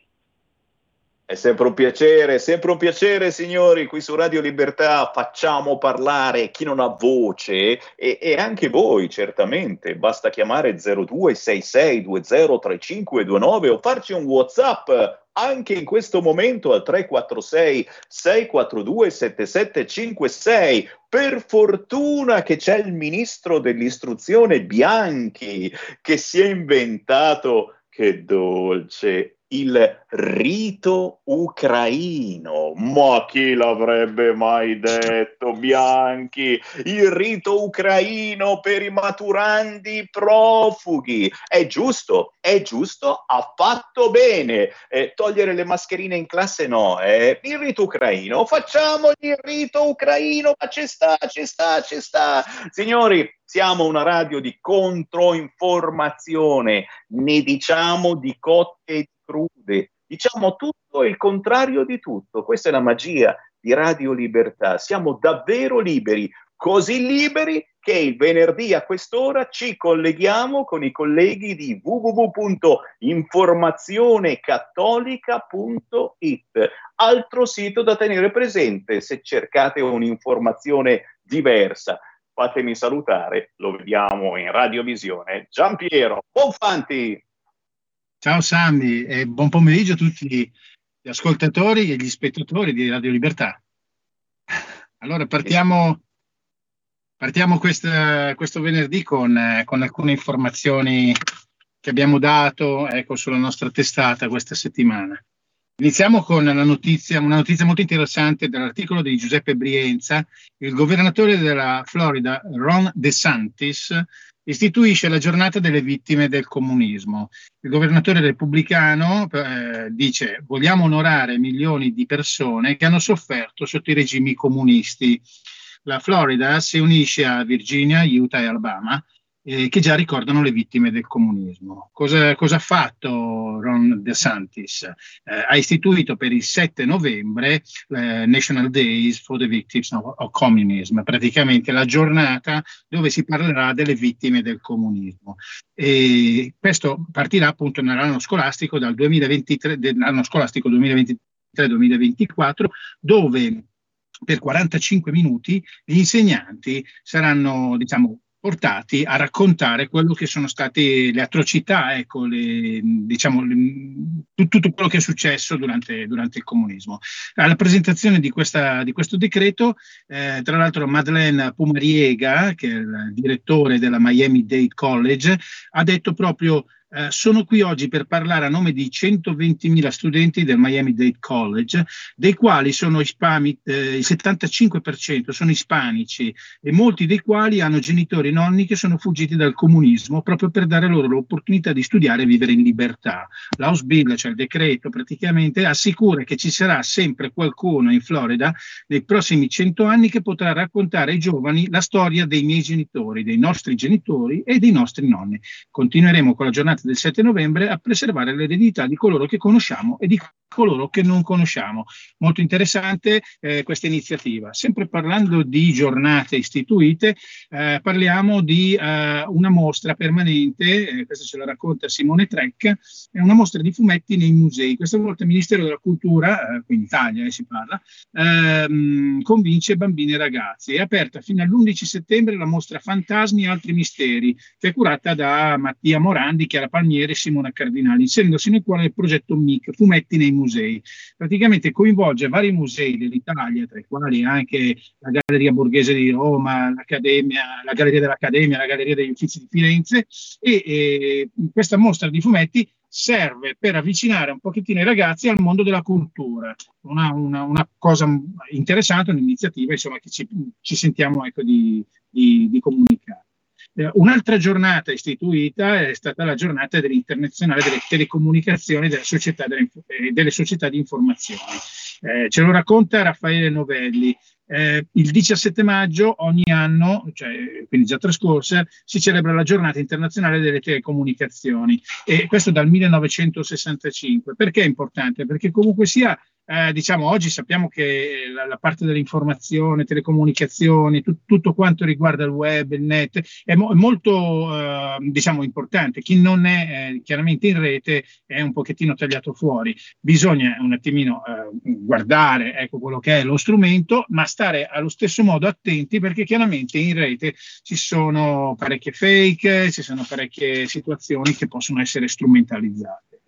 È sempre un piacere, sempre un piacere signori, qui su Radio Libertà facciamo parlare chi non ha voce e, e anche voi certamente, basta chiamare 0266203529 o farci un Whatsapp anche in questo momento al 346 642 7756. Per fortuna che c'è il ministro dell'istruzione Bianchi che si è inventato che dolce il rito ucraino. Ma chi l'avrebbe mai detto, Bianchi? Il rito ucraino per i maturandi profughi. È giusto, è giusto, ha fatto bene. Eh, togliere le mascherine in classe no, eh. il rito ucraino. Facciamo il rito ucraino, ma ci sta, ci sta, ci sta. Signori, siamo una radio di controinformazione, ne diciamo di cotte crude, diciamo tutto il contrario di tutto. Questa è la magia di Radio Libertà. Siamo davvero liberi, così liberi che il venerdì a quest'ora ci colleghiamo con i colleghi di www.informazionecattolica.it, altro sito da tenere presente se cercate un'informazione diversa fatemi salutare, lo vediamo in radiovisione. Giampiero Bonfanti. Ciao Sammy e buon pomeriggio a tutti gli ascoltatori e gli spettatori di Radio Libertà. Allora partiamo, partiamo questa, questo venerdì con, con, alcune informazioni che abbiamo dato ecco, sulla nostra testata questa settimana. Iniziamo con notizia, una notizia molto interessante dell'articolo di Giuseppe Brienza. Il governatore della Florida, Ron DeSantis, istituisce la giornata delle vittime del comunismo. Il governatore repubblicano eh, dice vogliamo onorare milioni di persone che hanno sofferto sotto i regimi comunisti. La Florida si unisce a Virginia, Utah e Alabama eh, che già ricordano le vittime del comunismo. Cosa, cosa ha fatto Ron DeSantis? Eh, ha istituito per il 7 novembre eh, National Days for the Victims of, Communism, praticamente la giornata dove si parlerà delle vittime del comunismo. E questo partirà appunto nell'anno scolastico dal 2023, dell'anno scolastico 2023-2024, dove per 45 minuti gli insegnanti saranno, diciamo, portati a raccontare quello che sono state le atrocità, ecco, le, diciamo, le, tutto quello che è successo durante, durante, il comunismo. Alla presentazione di, questa, di questo decreto, eh, tra l'altro Madeleine Pumariega, che è il direttore della Miami Dade College, ha detto proprio eh, sono qui oggi per parlare a nome di 120.000 studenti del Miami Dade College, dei quali sono ispani, eh, il 75% sono ispanici e molti dei quali hanno genitori e nonni che sono fuggiti dal comunismo proprio per dare loro l'opportunità di studiare e vivere in libertà. L'House Bill, cioè il decreto, praticamente assicura che ci sarà sempre qualcuno in Florida nei prossimi 100 anni che potrà raccontare ai giovani la storia dei miei genitori, dei nostri genitori e dei nostri nonni. Continueremo con la giornata del 7 novembre a preservare l'eredità di coloro che conosciamo e di coloro che non conosciamo. Molto interessante eh, questa iniziativa. Sempre parlando di giornate istituite, eh, parliamo di eh, una mostra permanente, eh, questa ce la racconta Simone Trek, è una mostra di fumetti nei musei. Questa volta il Ministero della Cultura, eh, qui in Italia eh, si parla, ehm, convince bambini e ragazzi. È aperta fino all'11 settembre la mostra Fantasmi e altri misteri, che è curata da Mattia Morandi, Chiara Palmieri e Simona Cardinali, inserendosi nel cuore del progetto MIC, Fumetti nei musei. Praticamente coinvolge vari musei dell'Italia, tra i quali anche la Galleria Borghese di Roma, la Galleria dell'Accademia, la Galleria degli Uffizi di Firenze e, e questa mostra di fumetti serve per avvicinare un pochettino i ragazzi al mondo della cultura. Una, una, una cosa interessante, un'iniziativa insomma, che ci, ci sentiamo ecco, di, di, di comunicare. Eh, un'altra giornata istituita è stata la giornata dell'internazionale delle telecomunicazioni delle società, delle, eh, delle società di informazione. Eh, ce lo racconta Raffaele Novelli. Eh, il 17 maggio ogni anno, cioè, quindi già trascorsa, si celebra la giornata internazionale delle telecomunicazioni e questo dal 1965. Perché è importante? Perché comunque sia eh, diciamo oggi sappiamo che la, la, parte dell'informazione, telecomunicazioni, tu, tutto quanto riguarda il web, il net, è, mo, molto eh, diciamo importante. Chi non è eh, chiaramente in rete è un pochettino tagliato fuori. Bisogna un attimino eh, guardare ecco, quello che è lo strumento, ma stare allo stesso modo attenti perché chiaramente in rete ci sono parecchie fake, ci sono parecchie situazioni che possono essere strumentalizzate.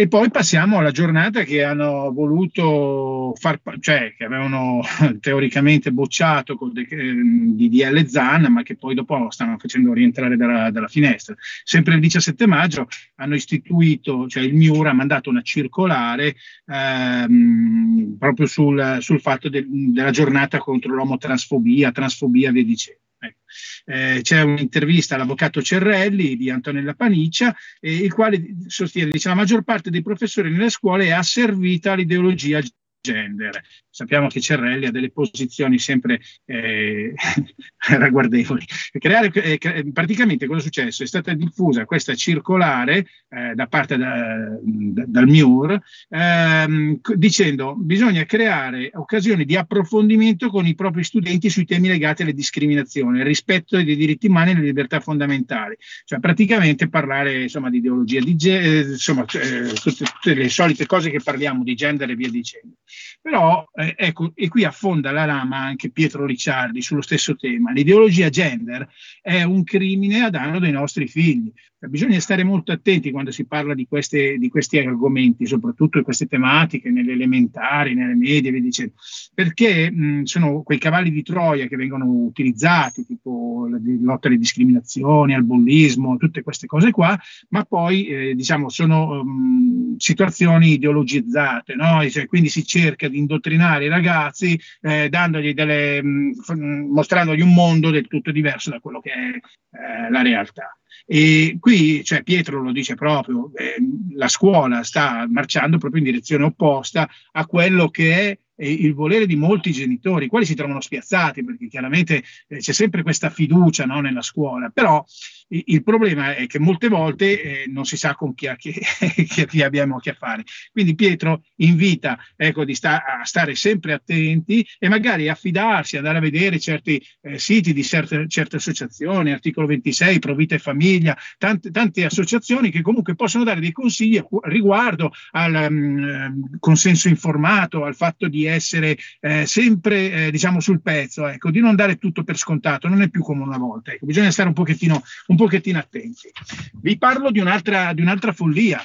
E poi passiamo alla giornata che hanno voluto far, cioè che avevano teoricamente bocciato con de, di DL Zan, ma che poi dopo stanno facendo rientrare dalla, dalla, finestra. Sempre il 17 maggio hanno istituito, cioè il MIUR ha mandato una circolare ehm, proprio sul, sul fatto de, della giornata contro l'omotransfobia, transfobia via dicendo. Ecco. Eh, c'è un'intervista all'avvocato Cerrelli di Antonella Paniccia, eh, il quale sostiene che la maggior parte dei professori nelle scuole è asservita all'ideologia gender. Sappiamo che Cerrelli ha delle posizioni sempre eh, ragguardevoli. Creare, eh, praticamente cosa è successo? È stata diffusa questa circolare eh, da parte da, da, dal MIUR ehm, dicendo bisogna creare occasioni di approfondimento con i propri studenti sui temi legati alle discriminazioni, al rispetto dei diritti umani e alle libertà fondamentali. Cioè praticamente parlare insomma, di ideologia di genere, eh, insomma eh, tutte, tutte le solite cose che parliamo di gender e via dicendo. Però, eh, ecco, e qui affonda la lama anche Pietro Ricciardi sullo stesso tema. L'ideologia gender è un crimine a danno dei nostri figli. Bisogna stare molto attenti quando si parla di, queste, di questi argomenti, soprattutto di queste tematiche, nelle elementari, nelle medie, dicendo, perché mh, sono quei cavalli di Troia che vengono utilizzati, tipo la lotta alle discriminazioni, al bullismo, tutte queste cose qua, ma poi eh, diciamo sono um, situazioni ideologizzate, no? cioè, quindi si cerca di indottrinare i ragazzi eh, delle, mh, mostrandogli un mondo del tutto diverso da quello che è eh, la realtà. E qui cioè, Pietro lo dice proprio, eh, la scuola sta marciando proprio in direzione opposta a quello che è il volere di molti genitori, i quali si trovano spiazzati perché chiaramente eh, c'è sempre questa fiducia no, nella scuola, però il problema è che molte volte eh, non si sa con chi, a chi, chi, abbiamo a che fare. Quindi Pietro invita ecco, sta, a stare sempre attenti e magari affidarsi, andare a vedere certi eh, siti di certe, certe, associazioni, articolo 26, Provita e Famiglia, tante, tante, associazioni che comunque possono dare dei consigli riguardo al um, consenso informato, al fatto di essere eh, sempre eh, diciamo sul pezzo, ecco, di non dare tutto per scontato, non è più come una volta, ecco, bisogna stare un pochettino, un pochettino attenti. Vi parlo di un'altra, di un'altra follia,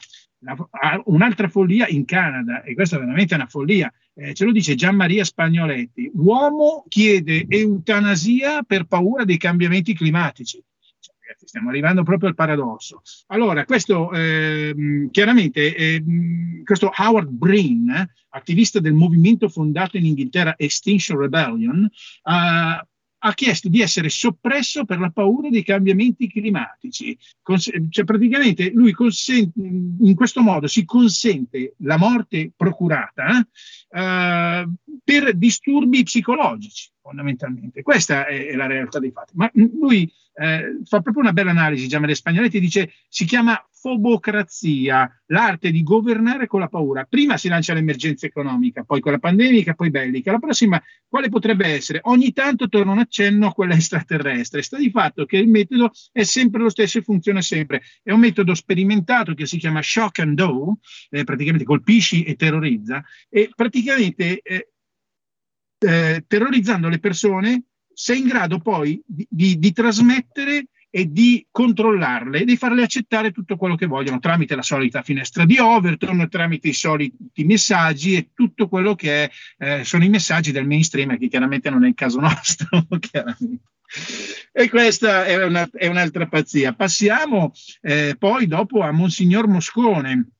un'altra follia in Canada, e questa è veramente una follia. Eh, ce lo dice Gian Maria Spagnoletti. Uomo chiede eutanasia per paura dei cambiamenti climatici. Cioè, stiamo arrivando proprio al paradosso. Allora, questo eh, chiaramente, eh, questo Howard Breen, attivista del movimento fondato in Inghilterra Extinction Rebellion, uh, ha chiesto di essere soppresso per la paura dei cambiamenti climatici. cioè praticamente lui consente, in questo modo si consente la morte procurata eh, per disturbi psicologici fondamentalmente. Questa è, è, la realtà dei fatti. Ma lui eh, fa proprio una bella analisi, Giamele Spagnoletti dice si chiama fobocrazia, l'arte di governare con la paura. Prima si lancia l'emergenza economica, poi quella pandemica, poi bellica. La prossima quale potrebbe essere? Ogni tanto torna un accenno a quella extraterrestre. Sta di fatto che il metodo è sempre lo stesso e funziona sempre. È un metodo sperimentato che si chiama shock and awe, eh, praticamente colpisci e terrorizza, e praticamente eh, eh, terrorizzando le persone, sei in grado poi di, di, di trasmettere e di controllarle e di farle accettare tutto quello che vogliono tramite la solita finestra di Overton, tramite i soliti messaggi e tutto quello che è, eh, sono i messaggi del mainstream, che chiaramente non è il caso nostro. e questa è, una, è, un'altra pazzia. Passiamo eh, poi dopo a Monsignor Moscone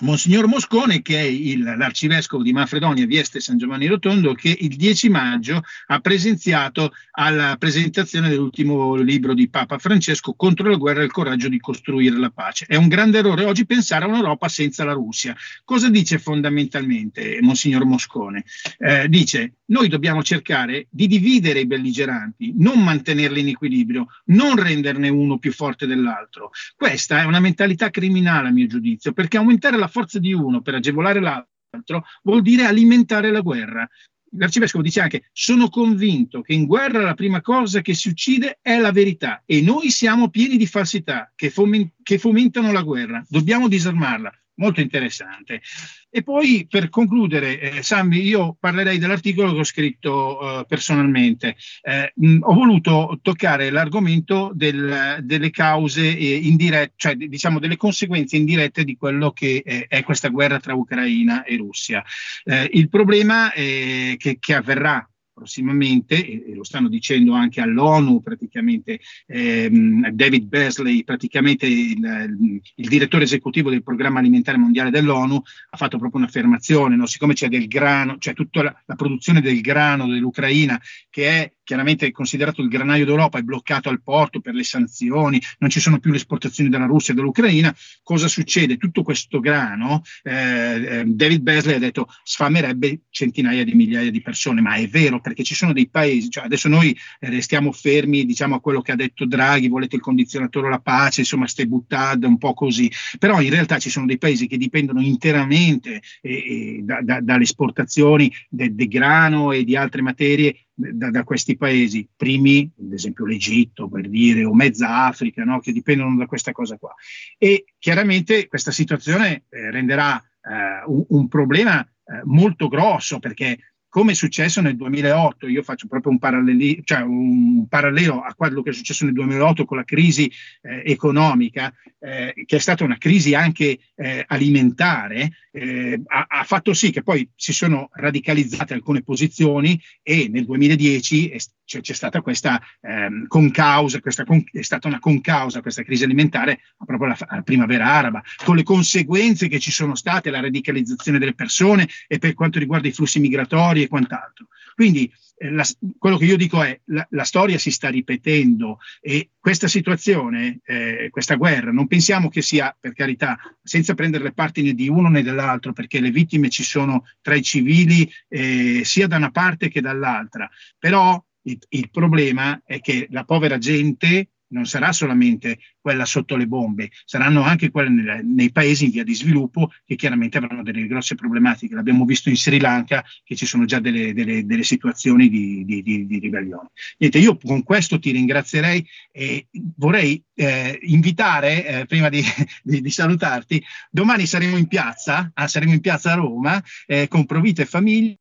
Monsignor Moscone, che è il, l'arcivescovo di Manfredonia, Vieste San Giovanni Rotondo, che il 10 maggio ha presenziato alla presentazione dell'ultimo libro di Papa Francesco contro la guerra e il coraggio di costruire la pace. È un grande errore oggi pensare a un'Europa senza la Russia. Cosa dice fondamentalmente Monsignor Moscone? Eh, dice noi dobbiamo cercare di dividere i belligeranti, non mantenerli in equilibrio, non renderne uno più forte dell'altro. Questa è una mentalità criminale a mio giudizio, perché aumentare la forza di uno per agevolare l'altro vuol dire alimentare la guerra. L'arcivescovo dice anche, sono convinto che in guerra la prima cosa che si uccide è la verità e noi siamo pieni di falsità che, foment- che fomentano la guerra. Dobbiamo disarmarla, molto interessante. E poi per concludere, eh, Sammy, io parlerei dell'articolo che ho scritto eh, personalmente. Eh, mh, ho voluto toccare l'argomento del, delle cause eh, indirette, cioè diciamo delle conseguenze indirette di quello che eh, è questa guerra tra Ucraina e Russia. Eh, il problema che, che avverrà prossimamente, e, lo stanno dicendo anche all'ONU praticamente, ehm, David Beasley, praticamente il, il, direttore esecutivo del programma alimentare mondiale dell'ONU, ha fatto proprio un'affermazione, no? siccome c'è del grano, c'è tutta la, la produzione del grano dell'Ucraina che è chiaramente considerato il granaio d'Europa, è bloccato al porto per le sanzioni, non ci sono più le esportazioni dalla Russia e dall'Ucraina, cosa succede? Tutto questo grano, eh, eh, David Beasley ha detto, sfamerebbe centinaia di migliaia di persone, ma è vero perché ci sono dei paesi, cioè adesso noi restiamo fermi diciamo a quello che ha detto Draghi, volete il condizionatore alla pace, insomma ste buttate un po' così, però in realtà ci sono dei paesi che dipendono interamente eh, eh da, da, dalle esportazioni del de grano e di altre materie da, da, questi paesi, primi, ad esempio l'Egitto per dire, o mezza Africa, no? che dipendono da questa cosa qua. E chiaramente questa situazione eh, renderà eh, un, un, problema eh, molto grosso perché come è successo nel 2008, io faccio proprio un, paralleli, cioè un parallelo a quello che è successo nel 2008 con la crisi eh, economica, eh, che è stata una crisi anche eh, alimentare, eh, ha, ha, fatto sì che poi si sono radicalizzate alcune posizioni e nel 2010 è, c'è, c'è, stata questa ehm, concausa, questa con, è stata una concausa questa crisi alimentare proprio alla, alla primavera araba, con le conseguenze che ci sono state, la radicalizzazione delle persone e per quanto riguarda i flussi migratori e quant'altro. Quindi la, quello che io dico è la, la storia si sta ripetendo e questa situazione, eh, questa guerra, non pensiamo che sia, per carità, senza prendere le parti né di uno né dell'altro, perché le vittime ci sono tra i civili eh, sia da una parte che dall'altra, però il, il problema è che la povera gente non sarà solamente quella sotto le bombe, saranno anche quelle nei, nei paesi in via di sviluppo che chiaramente avranno delle grosse problematiche. L'abbiamo visto in Sri Lanka che ci sono già delle, delle, delle situazioni di, di, di, di, ribellione. Niente, io con questo ti ringrazierei e vorrei eh, invitare, eh, prima di, salutarti, domani saremo in piazza, ah, saremo in piazza a Roma eh, con Provita e Famiglia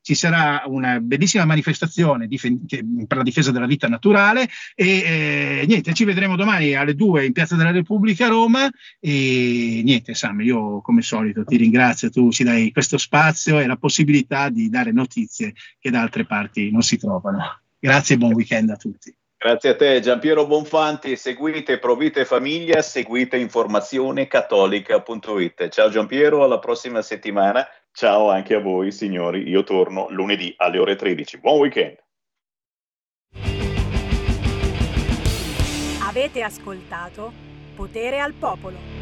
ci sarà una bellissima manifestazione per la difesa della vita naturale e eh, niente, ci vedremo domani alle 2 in Piazza della Repubblica a Roma e niente Sam, io come solito ti ringrazio, tu ci dai questo spazio e la possibilità di dare notizie che da altre parti non si trovano. Grazie e buon weekend a tutti. Grazie a te Giampiero Bonfanti, seguite Provite Famiglia, seguite informazionecattolica.it. Ciao Giampiero, alla prossima settimana. Ciao anche a voi signori, io torno lunedì alle ore 13. Buon weekend! Avete ascoltato Potere al Popolo.